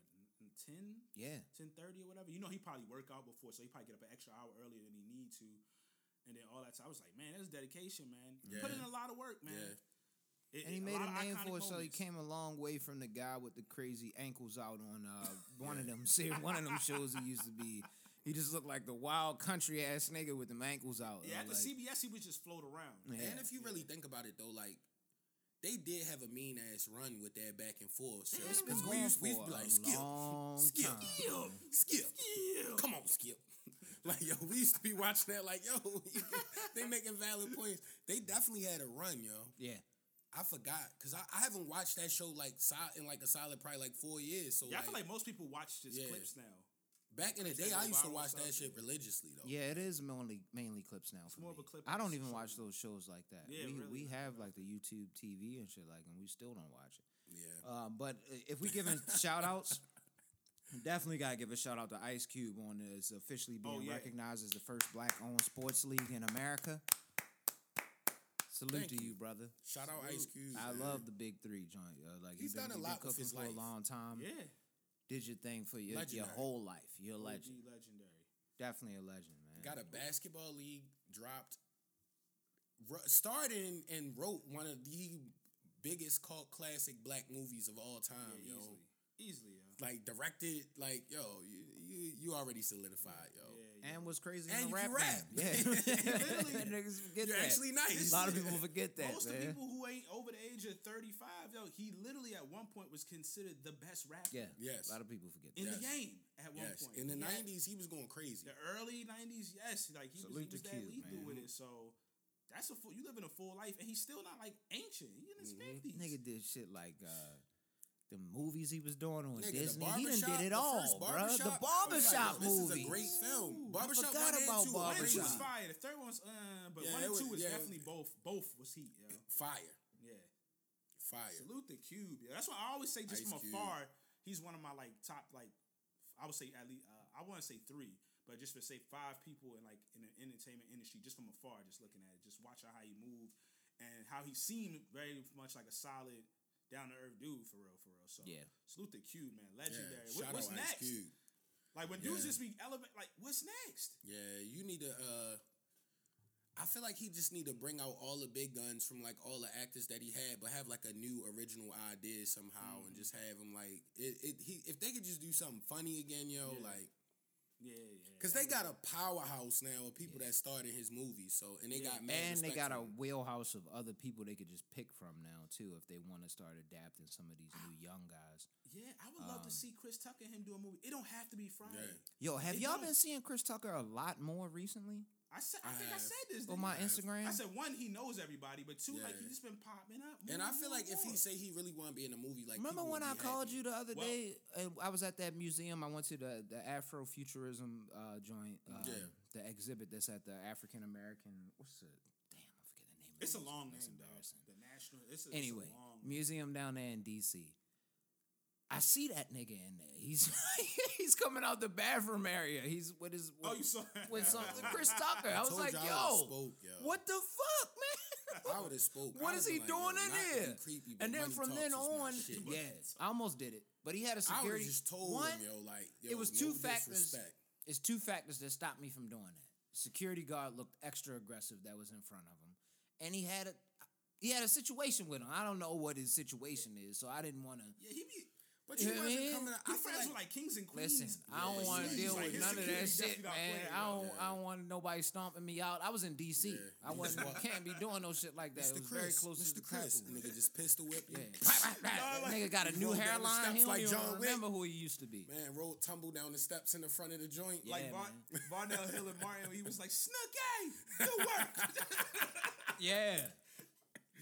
ten Yeah. 10.30 or whatever. You know, he probably work out before, so he probably get up an extra hour earlier than he need to. And then all that time, I was like, man, that's dedication, man. You Put in a lot of work, man. Yeah. It- And he made lot a name for it, so he came a long way from the guy with the crazy ankles out on uh, one of them ser- one of them shows he used to be. He just looked like the wild country ass nigga with them ankles out. Yeah, at the like- CBS, he would just float around. Yeah. And if you really think about it though, like they did have a mean ass run with that back and forth. So It's been going we for to be like, a skip, long skip, time. skip, skip, come on, skip. Like yo, we used to be watching that. Like yo, they making valid points. They definitely had a run, yo. Yeah. I forgot because I, I haven't watched that show like sol- in like a solid probably like four years. So Yeah, I like, feel like most people watch just Yeah. clips now. back in the day, I used to watch that shit religiously though. Yeah, it is mainly mainly clips now for more me. of a clip I don't show even watch those shows like that. Yeah, we really. we have like the YouTube TV and shit like, and we still don't watch it. yeah. Um, but if we giving shout outs, definitely gotta give a shout out to Ice Cube on this officially being Oh, yeah. recognized as the first black owned sports league in America. Salute Thank to you. brother. Shout out Ice Cube. I man. love the big three joint. Uh, like He's you been, done a lot been cooking for a long time. Yeah, Did your thing for your, your whole life. You're a legend. legendary. Definitely a legend, man. Got a basketball league dropped. Starred and wrote one of the biggest cult classic black movies of all time, Yeah, yo. easily, easily. Like directed, like yo, you you, you already solidified, yo. Yeah, yeah. and was crazy And in the you rap, rap. Yeah, Literally. niggas forget You're that. actually nice. A lot of people forget that, Most of man. the people who ain't over the age of 35, yo, he literally at one point was considered the best rapper yeah, Yes. A lot of people forget in that. the game at one Yes, point. in the He had- '90s, he was going crazy. The early '90s, yes, like he was, Salute he was to that Cube, lethal man. with it. So that's a full. You living a full life, and he's still not like ancient. He in his Mm-hmm. 50s. Nigga did shit like uh, the movies he was doing on Nigga, Disney. He done Barbershop- did it all, bro. The I was like, barbershop yo, this movie. is a great film. Ooh, Barbershop I forgot one and about two are One and two was fire. The third one's, uh, but Yeah, one and was- two was yeah. definitely both. Both was heat, yo. Fire, Yeah. fire. Salute the Cube. Yeah. That's why I always say just Ice from Cube. afar, he's one of my like top like I would say at least uh, I want to say three, but just to say five people in like in the entertainment industry just from afar, just looking at it, just watching how he moved and how he seemed very much like a solid down to earth dude for real, for real. So Yeah. salute the Cube, man, Yeah, legendary. What- what's out next? Cube. Like when dudes Yeah. just be elevate, like what's next? Yeah, you need to. uh I feel like he just need to bring out all the big guns from like all the actors that he had, but have like a new original idea somehow, Mm-hmm. and just have him like it. it he, if they could just do something funny again, yo, Yeah. like Yeah, yeah. because they got a powerhouse now of people that starred in his movies. So and they Yeah. got And they got a wheelhouse of other people they could just pick from now too if they want to start adapting some of these new young guys. Yeah, I would love to Um, see Chris Tucker and him do a movie. It don't have to be Friday. Yeah. Yo, have They y'all don't. been seeing Chris Tucker a lot more recently? I said, I, I think I have. said this. On my Instagram? I said one, he knows everybody, but two, like Yeah. he just been popping up. And I feel more like if he say he really want to be in a movie, like Remember when I called happy. you the other Well- day and I was at that museum? I went to the the Afrofuturism uh, joint, uh, Yeah. the exhibit that's at the African American. What's the damn? I forget the name It's a long name, embarrassing. The national. It's a, Anyway, it's a long. museum down there in DC. I see that nigga in there. He's he's coming out the bathroom area. He's with his Oh, with, you saw with some Chris Tucker. I was like, I yo, spoke, yo. what the fuck, man? I would have spoke. What I is he been doing in not to be here? Creepy, and then from then on, yeah, I almost did it. But he had a security. would just told one, him, yo, like, yo, it was no two factors. disrespect. It's two factors that stopped me from doing that. Security guard looked extra aggressive that was in front of him, and he had a he had a situation with him. I don't know what his situation is, so I didn't want to. Yeah, he be. But you Yeah, wasn't man. coming. out- I feel friends like like kings and queens. Listen, I don't Yeah, want to deal like, with none of that shit, man. I don't. I don't want nobody stomping me out. I was in DC. Yeah. I wasn't. Mr. can't be doing no shit like that. Mr. It was Chris, very close Mr. to the Chris, nigga just pistol whip. Yeah. that like- nigga got a new rolled down the hairline. He don't like even John remember who he used to be. Man, rolled tumble down the steps in the front of the joint. Yeah, like. Varnell Hill and Mario, he was like, Snooky, good work. Yeah.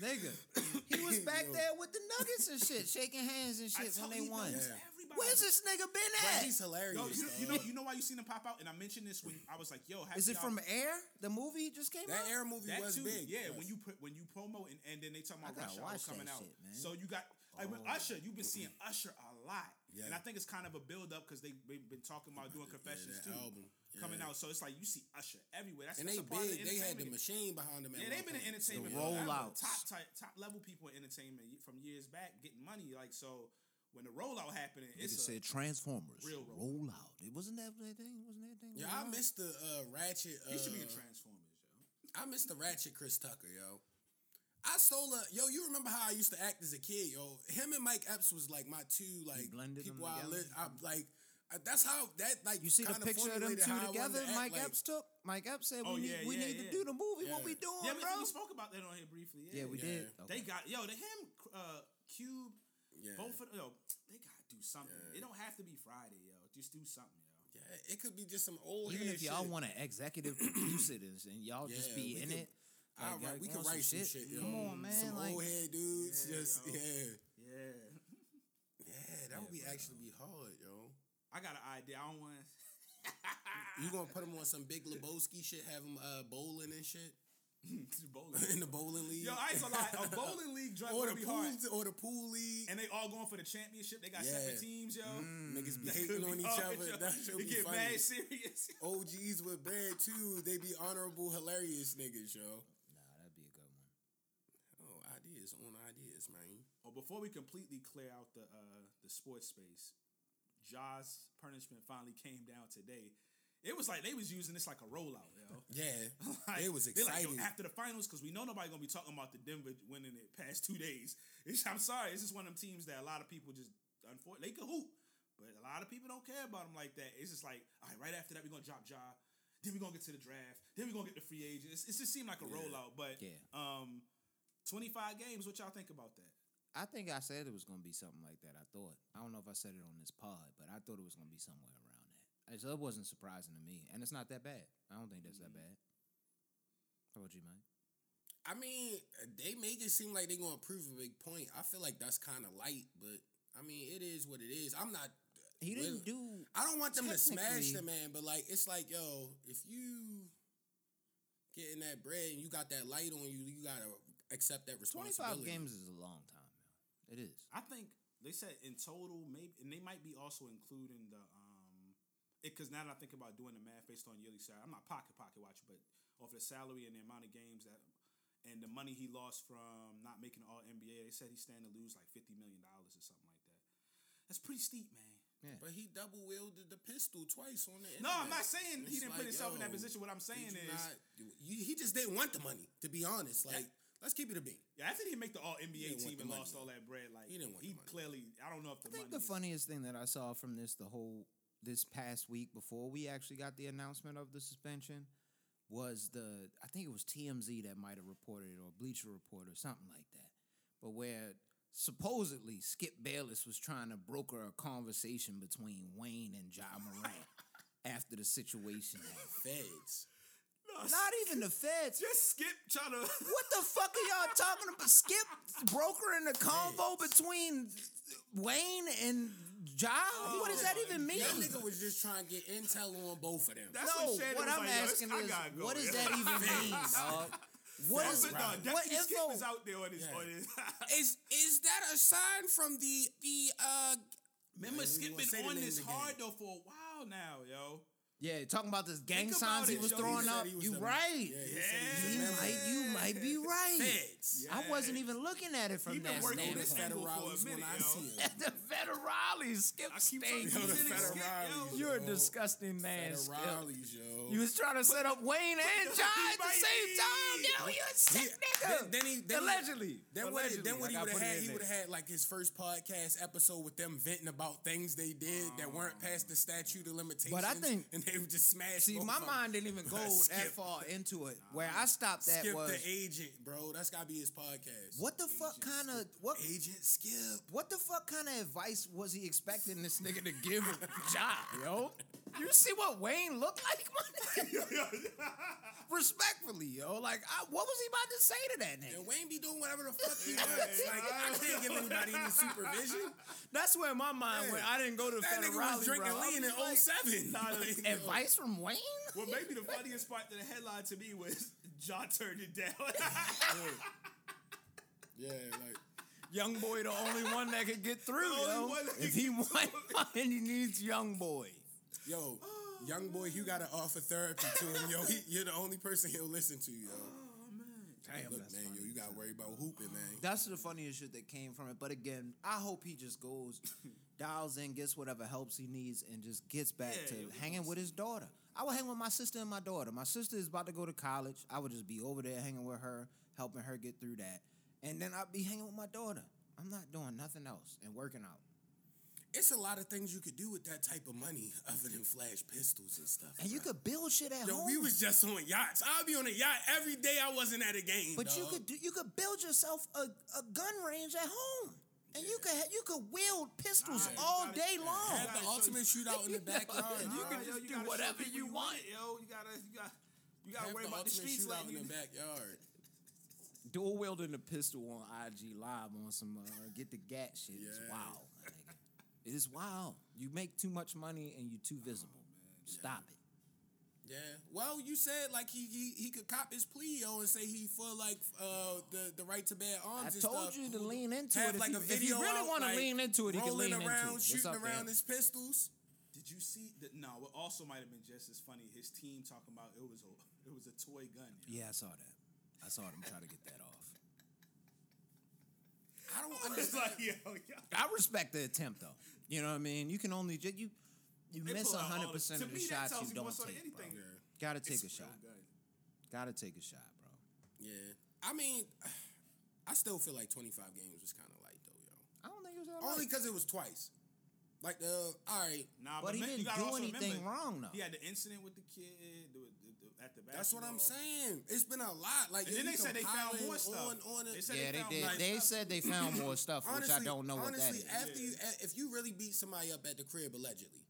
Nigga, he was back Yo. there with the Nuggets and shit, shaking hands and shit when they won. Yeah. Where's this nigga been But at? he's hilarious. Yo, you, know, you know, you know why you seen him pop out, and I mentioned this when I was like, "Yo, Is it y'all- from Air? The movie just came that out. That Air movie that was too? big. Yeah, yes. when you put when you promo and, and then they talk I about gotta Rush Hour watch coming that out. shit, man. So you got like with Oh. Usher, you've been seeing Usher a lot, Yeah. and I think it's kind of a build up because they they've been talking about doing confessions that too, album. coming out. So it's like you see Usher everywhere. That's and that's they a part of big. They had the machine behind them. at Yeah, one they've been in entertainment The forever. rollouts. top type, top level people in entertainment from years back, getting money. Like so, when the rollout happened, Nigga it's a, said Transformers. real roll out. It wasn't that that thing. Wasn't that thing? Yeah, roll I missed the uh, Ratchet. Uh, he should be in Transformers, yo. I missed the Ratchet Chris Tucker, yo. I stole a yo. You remember how I used to act as a kid, yo? Him and Mike Epps was like my two like blended them people I together? lit. I like uh, that's how that like You see the picture of them two how I wanted together? to act, Mike like- Epps took. Mike Epps said, Oh, "We yeah, need, we yeah, need yeah. to do the movie. What we doing, Yeah, we, bro?" we spoke about that on here briefly. Yeah, yeah, we Yeah. did. They got yo the him uh, Cube Yeah. both of yo they gotta do something. Yeah. It don't have to be Friday, yo. Just do something, yo. Yeah, it could be just some old. Even head if y'all want to executive produce it and, and y'all just be in could- it, I'll like, write- we can write some shit. yo. Come on, man. Some like, old head dudes, Yeah, just yo. yeah, Yeah. yeah. That would be actually be hard, yo. I got an idea. I don't want You gonna put them on some big Lebowski shit? Have them uh, bowling and shit bowling. in the bowling league? Yo, I ain't gonna lie. A bowling league joint or would the be pool, hard. or the pool league. And they all going for the championship. They got Yeah. separate teams, yo. Niggas be That hating on be each hard, other. yo. That should be get funny. mad serious. OGs with bread too. They be honorable, hilarious niggas, yo. nah, that'd be a good one. Oh, ideas on ideas, man. Oh, before we completely clear out the uh, the sports space, Ja's punishment finally came down today. It was like they was using this like a rollout, yo. Yeah, Like, they was they like, after the finals because we know nobody gonna be talking about the Denver winning it past two days. It's, I'm sorry, it's just one of them teams that a lot of people just unfortunately they can hoop, but a lot of people don't care about them like that. It's just like, all right, right after that we're gonna drop Ja, then we're gonna get to the draft, then we're gonna get the free agents. It just seemed like a Yeah. rollout, but Yeah. um, 25 games. What y'all think about that? I think I said it was gonna be something like that. I thought. I don't know if I said it on this pod, but I thought it was gonna be somewhere around that. So it wasn't surprising to me, and it's not that bad. I don't think that's that mm. bad. How about you, Mike? I mean, they make it seem like they're gonna prove a big point. I feel like that's kind of light, but I mean, it is what it is. I'm not. He didn't really- do. I don't want them to smash the man, but like it's like, yo, if you getting that bread and you got that light on you, you gotta accept that Twenty responsibility. five games is a long time. Yo. It is. I think they said in total, maybe, and they might be also including the um, because now that I think about doing the math based on yearly salary, I'm not pocket pocket watching, but off the salary and the amount of games that, and the money he lost from not making All NBA, they said he's standing to lose like fifty million dollars or something like that. That's pretty steep, man. Yeah. But he double wielded the pistol twice on the. No, I'm not saying he didn't put like, himself in that position. What I'm saying did is, not- you- he just didn't want the money. To be honest, like let's keep it a bean. yeah, after he make the All NBA team and lost all that bread, like He didn't want he the money. clearly, I don't know if the I think money. the is- funniest thing that I saw from this, the whole this past week before we actually got the announcement of the suspension, was the I think it was TMZ that might have reported it or Bleacher Report or something like that, but where supposedly Skip Bayless was trying to broker a conversation between Wayne and Ja Morant after the situation. Feds. No, Not even the feds. just skip trying to. What the fuck are y'all talking about? Skip brokering the convo between Wayne and Ja? what does that even mean? That nigga was just trying to get intel on both of them. That's no, when Shannon what I'm like, asking is, go, what does yo. that even mean, dog? What Skip is is- no, what Skip info? is out there on his Yeah. on his. Is is that a sign from the the uh? Remember, I ain't Skip even gonna say been on this hard game. though for a while now, yo. Yeah, talking about this gang Think signs he was yo. throwing He up. was You right. Yeah, he said You might, you might be right. Feds. I wasn't even looking at it from He been that working on The this standpoint. angle for a federales when minute, I yo. see him. the federales, Skip I keep trying to State. Yo, the Skip, yo. You're a disgusting man, Skip. Yo. You was trying to set up Wayne and But Ja at the same be. time. Yo, you a sick He- nigga. then- then he- then Allegedly. Then what, Allegedly. then what I he would have had, he would have had like his first podcast episode with them venting about things they did that weren't ah. past the statute of limitations. But I think- and they would just smash. See, my mind didn't even go that far into it. Where I stopped at Skip was the agent, bro. That's gotta be his podcast. what the fuck kind of what Agent Skip? what the fuck kind of advice was he expecting this nigga to give Ja, yo? You see what Wayne looked like? Respectfully, yo. Like, I, what was he about to say to that nigga? And Wayne be doing whatever the fuck he wants. Like I can't give anybody any supervision. That's where my mind went. I didn't go to the That nigga was drinking lean in 07. Like, Advice from Wayne? Well, maybe the funniest part of the headline to me was Ja turned it down. Yeah, like Young boy, the only one that could get through, yo. If he get want money, he needs young boy. Yo, young boy, you gotta offer therapy to him, yo. He, you're the only person he'll listen to, yo. Oh Damn, Look, that's man, funny. yo, you gotta worry about hooping, man. That's the funniest shit that came from it. But again, I hope he just goes, dials in, gets whatever helps he needs, and just gets back Yeah, to hanging gonna with his daughter. I would hang with my sister and my daughter. My sister is about to go to college. I would just be over there hanging with her, helping her get through that. And then I'd be hanging with my daughter. I'm not doing nothing else and working out. It's a lot of things you could do with that type of money other than flash pistols and stuff. And you could build shit at Yo, home. we was just on yachts. I'll be on a yacht every day. I wasn't at a game. But you could do, you could build yourself a, a gun range at home, and you could you could wield pistols Nah, all gotta- day long. have have the gotta ultimate shootout in the backyard. You dawg. can Nah, just yo, do whatever people you want. it, Yo, you gotta, you gotta you gotta Have worry the about the ultimate streets shootout letting in the backyard. Dual wielding a pistol on IG Live on some uh, get the gat shit is Yeah. wild. my nigga. It is wild. You make too much money and you're too visible. Stop it. Yeah. Well, you said like he he, he could cop his plea yo and say he for like uh the, the right to bear arms. I and told stuff. you to lean into Have it. If like you- a if you really wanna like, lean into it, he can rolling lean into around, it. Shooting up around him. his pistols. Did you see that? No, what also might have been just as funny. His team talking about it was a it was a toy gun. yo. Yeah, I saw that. I saw them try to get that off. I don't It's understand. like yo, yo. I respect the attempt though. You know what I mean? You can only ju- you you They miss pull hundred percent of the me, shots you you don't take. anything. Bro. Yeah. Gotta take It's a shot. gun. Gotta take a shot, bro. Yeah. I mean, I still feel like 25 games was kind of light though, yo. I don't think it was that Only because it was twice. Like the all right. Nah, But he man, didn't gotta do anything remember, wrong though. He had the incident with the kid the, at the basketball. That's what I'm saying. It's been a lot. Like And then they said they found more stuff. On, on. They said Yeah, they found did. more They stuff. said they found more stuff, which I don't know what that is. honestly, is. after you, if you really beat somebody up at the crib allegedly,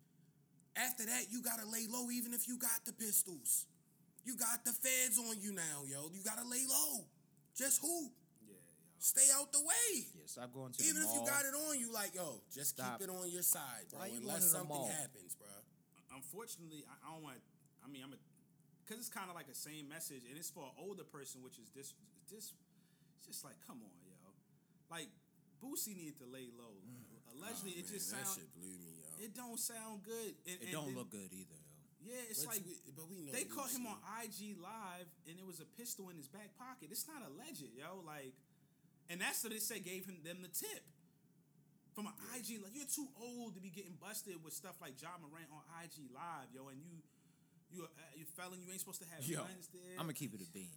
after that you gotta lay low. Even if you got the pistols, you got the feds on you now, yo. You gotta lay low. Just who? Yeah, yo. Stay out the way. Yes, Yeah, stop going to Even the if you got it on you, like yo, just Stop. keep it on your side, bro. Why unless to something happens, bro. Unfortunately, I, I don't want. I mean, I'm a because it's kind of like the same message, and it's for an older person, which is this. This, it's just like, come on, yo. Like Boosie needed to lay low. Mm. Allegedly, Oh, it man, just that shit blew me, yo. It don't sound good. And, It and don't then- look good either. Yo. Yeah, it's but, like we, but we know they caught him on IG Live, and it was a pistol in his back pocket. It's not alleged, yo. Like, and that's what they say gave him them the tip from an IG. Like, you're too old to be getting busted with stuff like Ja Morant on IG Live, yo. And you, you, uh, you felon. You ain't supposed to have Yo, guns there. I'm gonna keep it a bean.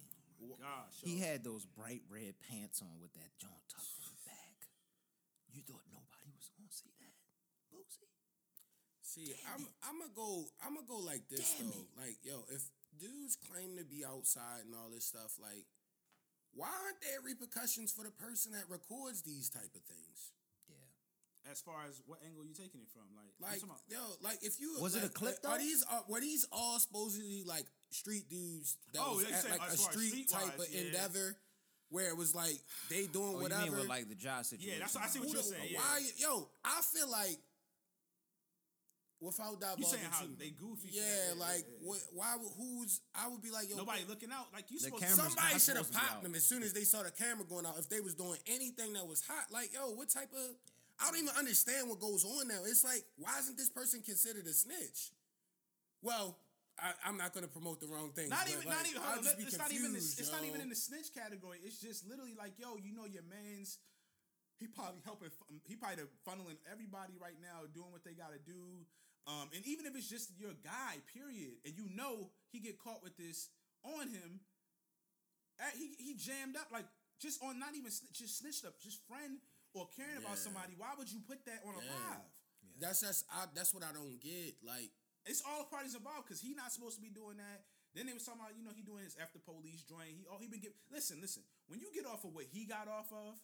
Gosh, He had those bright red pants on with that joint tucked in the back. You thought nobody was gonna see that, Boosie? See, I'm I'm gonna go I'm gonna go like this Damn though. Like, yo, if dudes claim to be outside and all this stuff, like, why aren't there repercussions for the person that records these type of things? Yeah. As far as what angle you taking it from, like, Like, yo, like if you Was it a like, clip, Are these are, were these all supposedly like street dudes that Oh, was they at say like a as far as street type street-wise, of yeah. endeavor where it was like they doing Oh, whatever? you mean with like the job situation? Yeah, that's what I see what Who you're the- saying. Yeah. Why? Yo, I feel like without that. You saying how they goofy? Yeah, that? like yeah, yeah. what? Why? would- Who's? I would be like, yo, Nobody looking out. Like you The supposed. Somebody should have supposed to be popped them as soon as they saw the camera going out. If they was doing anything that was hot, like yo, what type of? I don't even understand what goes on now. It's like, why isn't this person considered a snitch? Well, I, I'm not going to promote the wrong thing. Not even, not even. Hold on, just be it's not even. The, it's not even in the snitch category. It's just literally like, yo, you know, your man's. He probably helping. He probably funneling everybody right now, doing what they got to do. Um, and even if it's just your guy, period, and you know he get caught with this on him, uh, he he jammed up like just on not even just snitched up, just friend or caring about somebody. Why would you put that on a Yeah. live? That's just I, that's what I don't get. Like, It's all parties involved because he not supposed to be doing that. Then they was talking about, you know, he doing his after police joint. He oh he been get listen, listen. When you get off of what he got off of,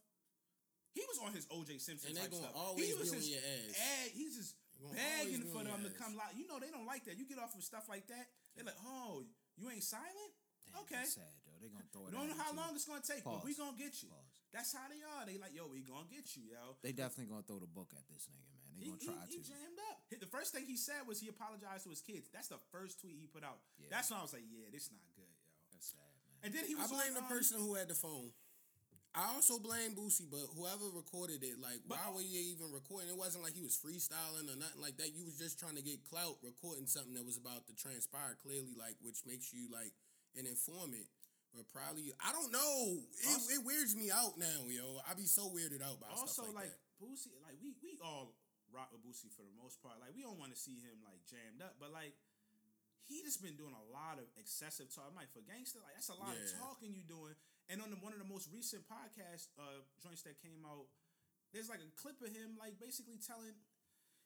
he was on his OJ Simpson And they type stuff. always he was on just your ass. ag- he's just begging for them to come live. You know they don't like that. You get off of stuff like that, they're like, oh, you ain't silent. Damn, okay, that's sad though. They gonna throw it. don't know how long it's gonna take, but we Pause. gonna get you. Pause. That's how they are. They like, yo, we gonna get you, yo. They definitely gonna throw the book at this nigga, man. They He, gonna he, try he to. jammed up. The first thing he said was he apologized to his kids. That's the first tweet he put out. Yeah. That's when I was like, yeah, this not good, yo. That's sad, man. And then he was. I blame on, the um, person who had the phone. I also blame Boosie, but whoever recorded it, like, But- why were you even recording? It wasn't like he was freestyling or nothing like that. You was just trying to get clout recording something that was about to transpire clearly, like, which makes you like an informant. But probably, I don't know. It, Also- it weirds me out now, yo. I be so weirded out by Also, stuff like, like. Boosie, like we we all rock with Boosie for the most part. Like we don't want to see him like jammed up, but like he just been doing a lot of excessive talk. I'm like for gangster, like that's a lot Yeah. of talking you doing. And on the, one of the most recent podcast uh, joints that came out, there's like a clip of him like basically telling.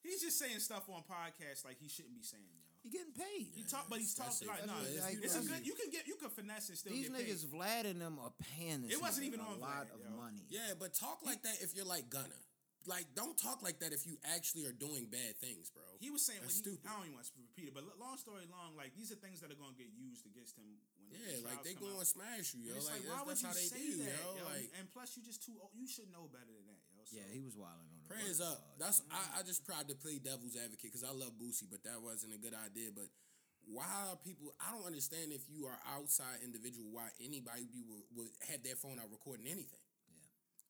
He's just saying stuff on podcasts like he shouldn't be saying. He getting paid. He talk, but he's talking like That's no. what- It's, if it's a good. You can get you can finesse and still These get paid. niggas, Vlad and them are paying this. It wasn't even a on lot Vlad, of yo. money. Yeah, but talk like that if you're like Gunna. Like, don't talk like that if you actually are doing bad things, bro. He was saying, when he, stupid. I don't even want to repeat it, but long story long, like these are things that are going to get used against him when the Yeah, like they come going to smash you, yo. Like, like, why would you say do, that, yo. yo? Like, and plus, you just too. old. You should know better than that, yo. So. Yeah, he was wilding on the prayers road, up. That's I, I just tried to play devil's advocate because I love Boosie, but that wasn't a good idea. But why are people? I don't understand if you are outside individual, why anybody be would, would have their phone out recording anything.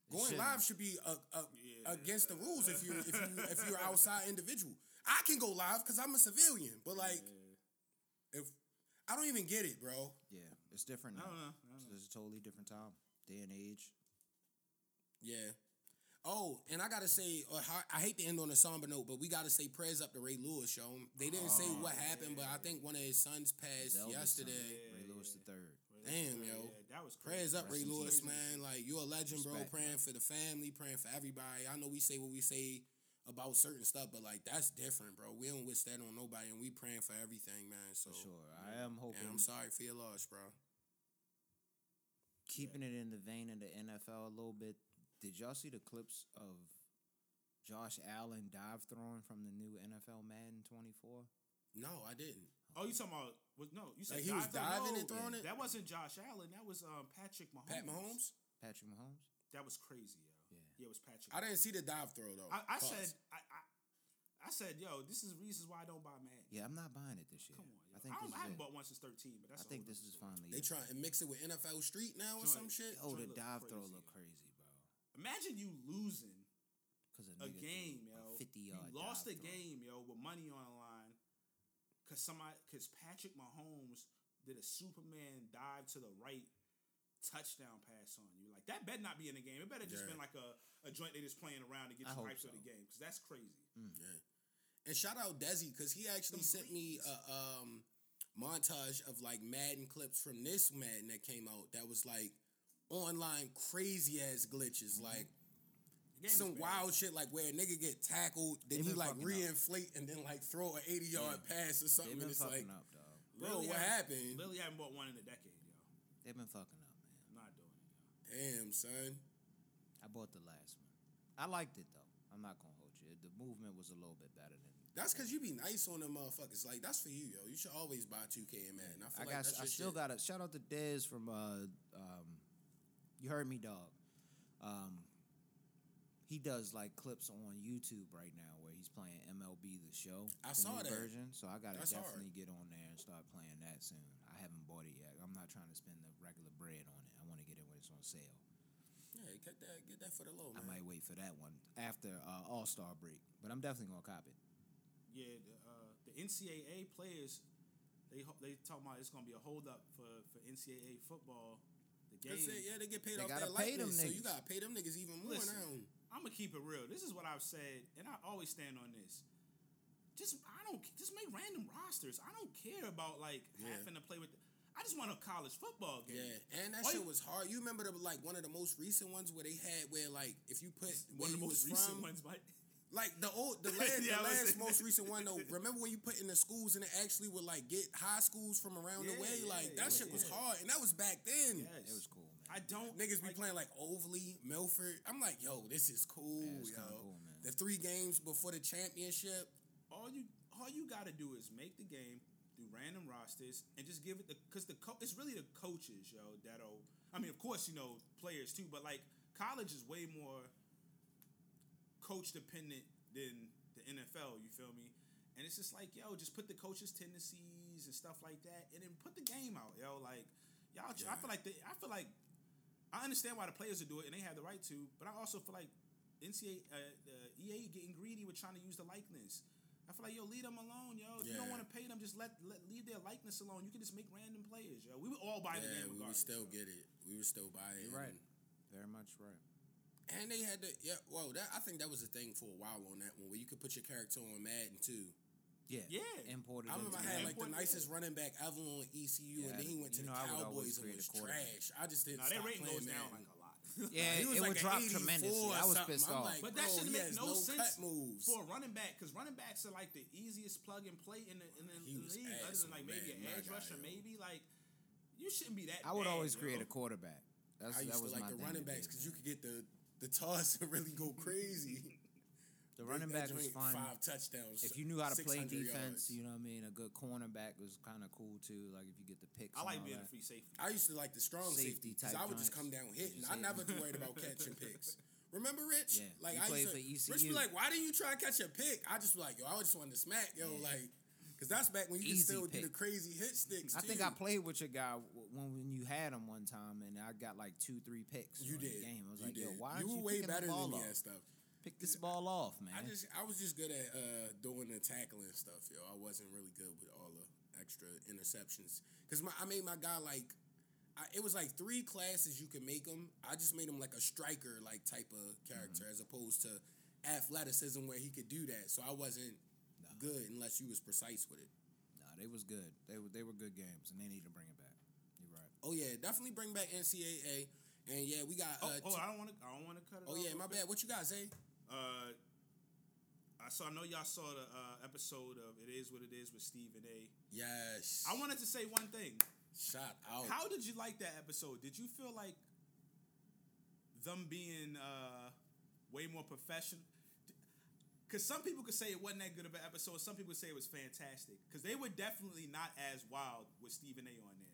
It Going shouldn't. live should be uh uh Yeah. against the rules if you if you if you're outside individual. I can go live because I'm a civilian, but like if I don't even get it, bro. Yeah, it's different. I Now. don't know. I don't know. It's a totally different time, day and age. Yeah. Oh, and I gotta say, uh, I- I hate to end on a somber note, but we gotta say prayers up to Ray Lewis, yo. They didn't say Oh, what happened, but I think one of his sons passed Zelda's son, yesterday. Ray Lewis the third. Damn, Yeah, yo. that was Prayers crazy. up, Ray Lewis, peace. man. Like you're a legend, bro. Respect, praying man. for the family, praying for everybody. I know we say what we say about certain stuff, but like that's different, bro. We don't wish that on nobody, and we praying for everything, man. So For sure. I am hoping. yeah, I'm sorry for your loss, bro. keeping it in the vein of the NFL a little bit. Did y'all see the clips of Josh Allen dive throwing from the new NFL Madden 24? No, I didn't. Oh, you talking about? Was, no, you said Like, he was dive- diving no, and throwing it? That wasn't Josh Allen. That was um, Patrick Mahomes. Pat Mahomes. Patrick Mahomes? That was crazy, yo. Yeah. Yeah, it was Patrick. I didn't see the dive throw though. I, I said, I, I, I said, yo, this is reasons why I don't buy Madden. Yeah, I'm not buying it this year. Come on, yo. I think I, this don't- I haven't it. bought one since thirteen, but that's I think this is finally they it. try and mix it with NFL Street now or Joint. some shit. Oh, the look dive throw look crazy, bro. story. Imagine you losing Because a game, yo. 50 you lost a throw. game, yo, with money on the line, cause somebody, cause Patrick Mahomes did a Superman dive to the right touchdown pass on you. Like that better not be in the game. It better just Yeah. been like a, a joint they just playing around to get I you hope hyped for the game, cause that's crazy. Yeah. And shout out Desi because he actually Them sent me a um, montage of like Madden clips from this Madden that came out that was like online crazy ass glitches, like The game some wild shit, like where a nigga get tackled, then he like fucking up. reinflate and then like throw an eighty yard pass or They've something. been And it's fucking like, up, dog. bro, Literally what haven't- happened? Literally haven't bought one in a decade, yo. They've been fucking up, man. I'm not doing it. Yo. Damn, son. I bought the last one. I liked it though. I'm not gonna hold you. The movement was a little bit better than. That's because you be nice on them motherfuckers. Like that's for you, yo. You should always buy two K and Madden. I I like got. that's I still shit. got a shout out to Dez from. Uh, um, you heard me, dog. Um, he does like clips on YouTube right now where he's playing MLB the Show. I the saw new that. version, so I gotta That's hard. definitely get on there and start playing that soon. I haven't bought it yet. I'm not trying to spend the regular bread on it. I want to get it when it's on sale. Yeah, get that, get that for the low, I might wait for that one after uh, All Star break, but I'm definitely gonna cop it. Yeah, the, uh, the NCAA players, they ho- they talking about it's gonna be a holdup for for NCAA football. The game. That's it, yeah, they get paid They off gotta their pay them likeness, so you gotta pay them niggas even more Listen. now. I'm gonna keep it real. This is what I've said, and I always stand on this. Just I don't just make random rosters. I don't care about like Yeah. having to play with. I just want a college football game. Yeah, and that All shit you- was hard. You remember the like one of the most recent ones where they had where like if you put One of the most recent from, ones, Mike. Like the old, the last, Yeah, the last most recent one though. Remember when you put in the schools and it actually would like get high schools from around the way? yeah, Like that yeah, shit was hard, and that was back then. Yes. It was cool, man. I don't Niggas be playing like Overlea, Milford. I'm like, yo, this is cool, Yeah, it's yo. cool, man. The three games before the championship. all you all you got to do is make the game do random rosters and just give it the because the co- it's really the coaches yo that'll I mean of course you know players too but like college is way more coach dependent than the NFL you feel me and it's just like yo just put the coaches tendencies and stuff like that and then put the game out yo like y'all I feel like the, I feel like I understand why the players will do it and they have the right to but I also feel like NCAA uh, the EA getting greedy with trying to use the likeness I feel like yo, leave them alone, yo. If you don't want to pay them, just let, let leave their likeness alone. You can just make random players, yo. We would all buy the yeah, game we would still yo. get it. We would still buy it. You're right. Very much right. And they had to, yeah. Well, that I think that was a thing for a while on that one, where you could put your character on Madden too. Yeah. Yeah. Imported. I remember I had the- like the nicest running back ever on ECU, Yeah, and then he went to the know, I would always Cowboys and was trash. I just didn't. Nah, their rating goes playing down like a lot. Yeah, He it, was it like would drop 84 tremendously. I was pissed off. like, But that shouldn't make no, no sense moves. for a running back because running backs are like the easiest plug and play in the in the, He league, other than like maybe an my edge rusher, maybe like you shouldn't be that. I would always create a quarterback. That's, I that used was to like the running backs because you could get the the toss and really go crazy. The running back was joint, fun. Five touchdowns. If you knew how to play defense, yards. you know what I mean. A good cornerback was kind of cool too. Like if you get the picks. I like and all being a free safety. I used to like the strong Safety safety type I would just come down hitting. You I never too worried about catching picks. Remember Rich? Yeah, Like you I played used for to, Rich be like, "Why didn't you try to catch a pick?" I just be like, "Yo, I just wanted to smack, yo, Yeah. like." Cause that's back when you could Easy still do the crazy hit sticks. I think. I played with your guy when, when you had him one time, and I got like two, three picks. You did. The game. I was you like, did. yo, why you were you way better than me at stuff. Pick this ball off, man. I just I was just good at uh, doing the tackling stuff, yo. I wasn't really good with all the extra interceptions because my I made my guy like I, it was like three classes you could make him. I just made him like a striker like type of character Mm-hmm. as opposed to athleticism where he could do that. So I wasn't good unless you was precise with it. nah, they was good. They were they were good games, and they need to bring it back. You're right. Oh yeah, definitely bring back NCAA. And yeah, we got. Oh, Uh, oh, t- I don't want to. I don't want to cut it. oh yeah, my quick. bad. What you got, Zay? Uh, I saw. I know y'all saw the uh, episode of "It Is What It Is" with Stephen A. Yes. I wanted to say one thing. Shout out. How did you like that episode? Did you feel like them being uh, way more professional? Because some people could say it wasn't that good of an episode. Some people say it was fantastic. Because they were definitely not as wild with Stephen A. on there.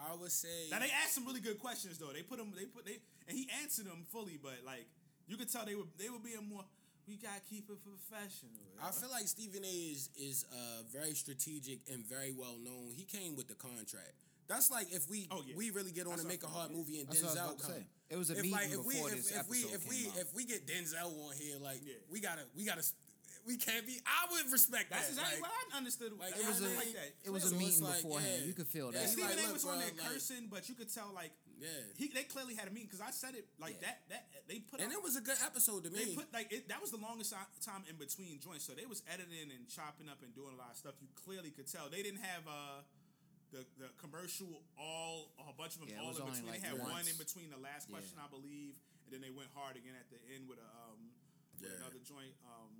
I would say. Now they asked some really good questions though. They put them. They put they and he answered them fully, but like you could tell they were they were being more. We gotta keep it professional. yo." I feel like Stephen A. is is uh, very strategic and very well known. He came with the contract. That's like if we Oh, yeah. we really get on That's to make a hard movie and That's what I was Denzel about to come. say. It was a if meeting like if we before if, this if we episode if we out. if we get Denzel on here, like Yeah. we gotta we gotta we can't be. I would respect that. That's that. exactly like, what I understood. like, Like, it it was was a- like that. it was a So it's meeting like, beforehand. yeah. You could feel Yeah, that. he Stephen like, A. look, was on there like- cursing, but you could tell like Yeah. he they clearly had a meeting because I said it like Yeah. that. That they put and out- it was a good episode to me. They put like it, that was the longest time in between joints, so they was editing and chopping up and doing a lot of stuff. You clearly could tell they didn't have uh the the commercial all a bunch of them Yeah, all in between. like, they had one in between the last Yeah. question, I believe, and then they went hard again at the end with a um with Yeah. another joint. Um,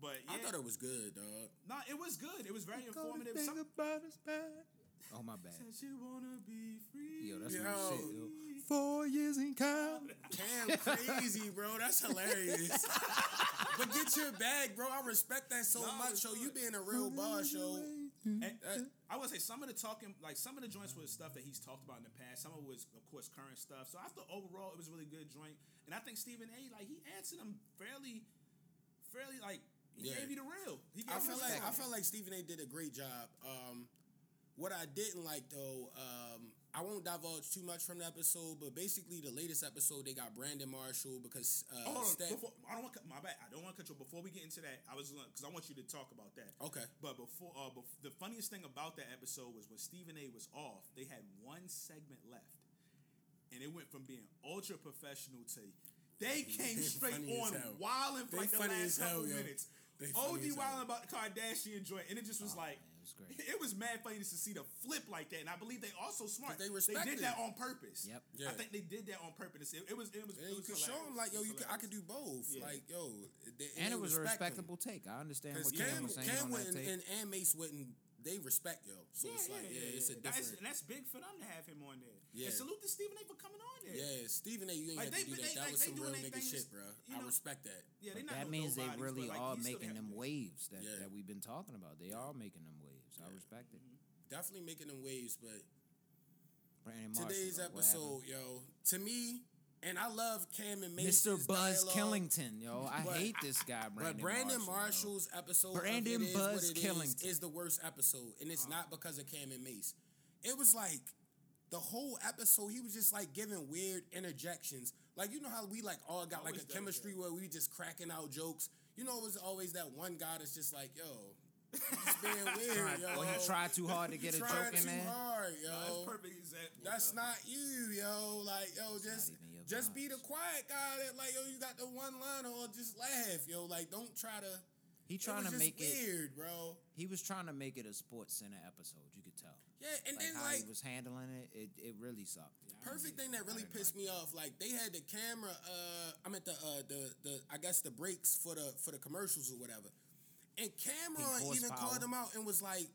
but yeah, I thought it was good, dog. no, it was good. It was very informative. Think Some, about us bad. Oh my bad. said she wanna be free. Yo, that's Yo. my shit. Yo. Four years in count. Cam crazy, bro. That's hilarious. but get your bag, bro. I respect that so Nah, much. it's Yo, you being a real boss, yo. And, uh, I would say some of the talking, like some of the joints was stuff that he's talked about in the past. Some of it was, of course, current stuff. So I thought overall it was a really good joint. And I think Stephen A. like he answered them fairly, fairly like he Yeah. gave you the real. He gave I feel like. I feel like Stephen A. did a great job. Um, what I didn't like though, um, I won't divulge too much from the episode, but basically the latest episode they got Brandon Marshall because uh, Oh, hold on. Steph- Before, I don't want my bad. I don't want to cut you. Before we get into that, I was because I want you to talk about that. Okay. But before, uh, the funniest thing about that episode was when Stephen A. was off. They had one segment left, and it went from being ultra professional to they came straight on hell. wilding for like the last as hell, couple yo. minutes. They funny OD as hell. wilding about the Kardashian joint, and it just was Oh, like. man, it was great. It was mad funny just to see the flip like that, and I believe they also smart. they They respected did that on purpose. Yep. Yeah. I think they did that on purpose. It, it was. It was. And it you was could show hilarious. him like, yo, you could, I could do both. Yeah. Like, yo, they, And they it was a respect him. respectable take. I understand Because what Cam Cam, was saying Cam on that wouldn't, take. and, and Mase wouldn't. They respect yo, so it's like yeah, it's a That's, different. and that's big for them to have him on there. Yeah. And salute to Stephen A. for coming on there. Yeah, Stephen A. You ain't Like, have they- to do they- that. That like, was some real they nigga thing shit, bro. you I respect that. Yeah, they But not that no means they really like, are making them it. waves that, Yeah. that we've been talking about. They are making them waves. I respect it. Mm-hmm. Definitely making them waves, but Brandon Marshall, today's though, episode, yo, to me, and I love Cam and Mase's happened? Mr. Buzz dialogue, Killington, yo. I hate this guy, Brandon But Brandon Marshall, yo. Marshall's episode, Brandon of it is Buzz what it is, Killington. is the worst episode, and it's uh. not because of Cam and Mace. It was like the whole episode, he was just like giving weird interjections. Like you know how we like all got like Always a does chemistry where we just cracking out jokes. You know, it was always that one guy that's just like, yo, he's being weird, yo. Or he tried too hard to get a joke in too there. hard, yo. No, that's perfect example. That's yo. not you, yo. Like, yo, just not even your just be the quiet guy that like, yo, you got the one liner or just laugh, yo. Like, don't try to. He trying to just make it. weird, bro. He was trying to make it a sports center episode. You could tell. Yeah, and Like then how like he was handling it, it, it really sucked. perfect thing that really pissed like me off. Like they had the camera. Uh, I meant the uh the the I guess the breaks for the for the commercials or whatever. And Cameron even called him out and was like,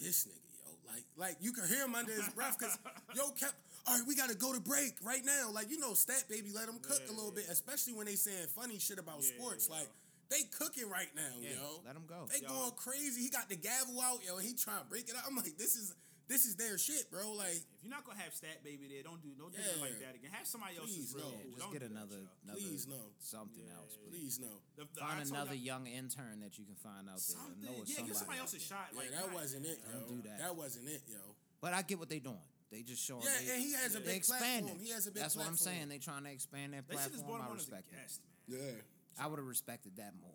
"This nigga, yo, like like you could hear him under his breath because yo kept." All right, we gotta go to break right now. Like you know, Stat Baby let them cook a little bit, especially when they saying funny shit about Yeah, sports. yeah. Like they cooking right now, Yeah, yo. let 'em go. They Yo. going crazy. He got the gavel out, yo, and he trying to break it out. I'm like, this is this is their shit, bro. Like If you're not gonna have Stat Baby there, don't do don't do Yeah. that like that again. Have somebody else Please, no. cool. Just Don't get another, another Please, no. something else, please. please no. The- the- Find another y'all- young intern that you can find out there. Something. know it's Yeah, give somebody out else a shot. Yeah, Like that God, wasn't it, yo. Don't do that. That wasn't it, yo. But I get what they're doing. They just showing. Yeah, they, and he has a they big platform. expanding. He has a big That's what I'm saying. They trying to expand their They should just platform. brought him I on as a respect it. guest, man. Yeah. I would have respected that more.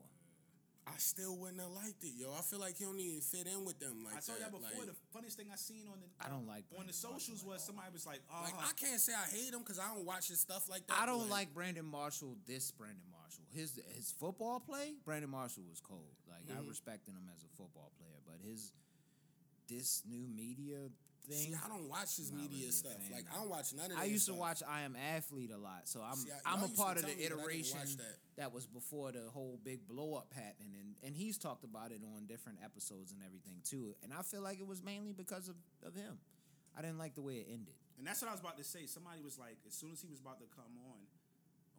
I still wouldn't have liked it, yo. I feel like he don't even fit in with them like I told y'all before. like, the funniest thing I seen on the I don't like on the Brandon Marshall socials at was somebody was like, "Oh, like I can't say I hate him because I don't watch his stuff like that. I don't but- like Brandon Marshall. This Brandon Marshall, his his football play. Brandon Marshall was cold. Like I Mm-hmm. respected him as a football player, but his this new media See. I don't watch his media really stuff. Like I don't watch none of. This. I that used to watch I Am Athlete a lot, so I'm See, I- I'm a part of the me, but I didn't iteration that. that. was before the whole big blow up happened, and and he's talked about it on different episodes and everything too. And I feel like it was mainly because of of him. I didn't like the way it ended. And that's what I was about to say. Somebody was like, as soon as he was about to come on,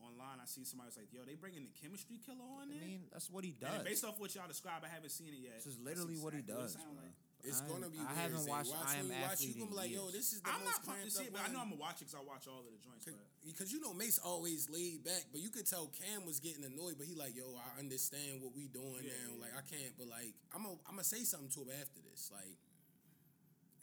online, I see somebody was like, "Yo, they bringing the chemistry killer on there. I there." mean, that's what he And does. based off what y'all describe, I haven't seen it yet. This is That's literally what he exactly does, it sound like. It's I gonna be. I weird, haven't watched watch I Am when you watch, you gonna be in like, yo, this is the I'm most not pumped to cramped see it, but I know. I'm gonna watch it because I watch all of the joints. Because you know Mase always laid back, but you could tell Cam was getting annoyed. But he like, yo, I understand what we doing Yeah, now. yeah, Like I can't, but like I'm gonna I'm gonna say something to him after this. Like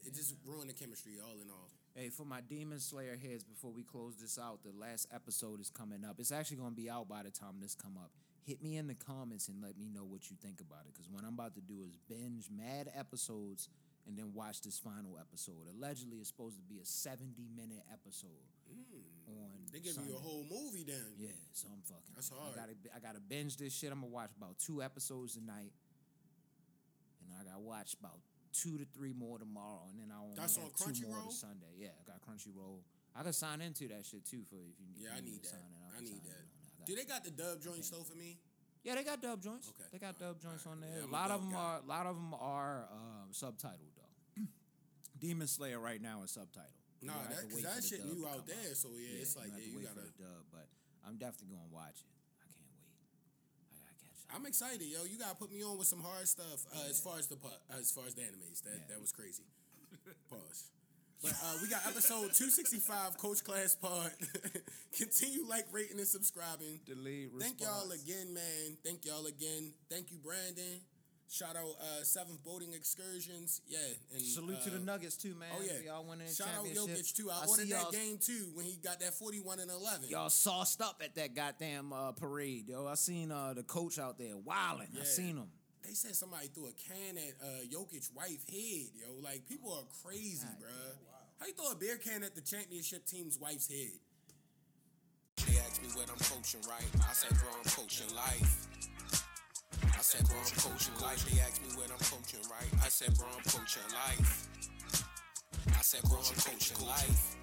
it just ruined the chemistry all in all. Hey, for my Demon Slayer heads, before we close this out, the last episode is coming up. It's actually going to be out by the time this come up. Hit me in the comments and let me know what you think about it. Because what I'm about to do is binge mad episodes and then watch this final episode. Allegedly, it's supposed to be a 70 minute episode hmm. on. They give you a whole movie then. Yeah, so I'm fucking. That's I hard. gotta, I gotta binge this shit. I'm gonna watch about two episodes tonight, and I gotta watch about two to three more tomorrow, and then I only That's on two more Sunday. Yeah, I got Crunchyroll. I can sign into that shit too for if you. if Yeah, I you need to that. sign in, I can need that. In Do they got the dub joints though for me? Yeah, they got dub joints. Okay, They got alright, dub joints on there. Yeah, a a lot of them guy. are. A lot of them are um, subtitled though. Demon Slayer right now is subtitled. You Nah, that because that shit new out come there. So yeah, it's like you have yeah, to you wait gotta. for the dub, but I'm definitely gonna watch it. I can't wait. I gotta catch up. I'm excited, yo. You gotta put me on with some hard stuff uh, as far as the pu- as far as the animes. That that was crazy. Pause. But uh, we got episode 265, Coach Class Pod. Continue like, rating, and subscribing. Delete Thank y'all again, man. Thank y'all again. Thank you, Brandon. Shout out uh, Seventh Boating Excursions. Yeah. And, Salute to the uh, Nuggets too, man. Oh yeah, y'all winning Shout out. Jokic too. I, see ordered that game too when he got that forty-one and eleven. Y'all sauced up at that goddamn uh, parade, yo. I seen uh, the coach out there wilding. I seen him. They said somebody threw a can at uh, Jokic wife head, yo. Like people are crazy, bruh. How you throw a beer can at the championship team's wife's head? They asked me what I'm coaching, right? I said, bro, I'm coaching life. I said, bro, I'm coaching life. They asked me what I'm coaching, right? I said, bro, I'm coaching life. I said, bro, I'm coaching life.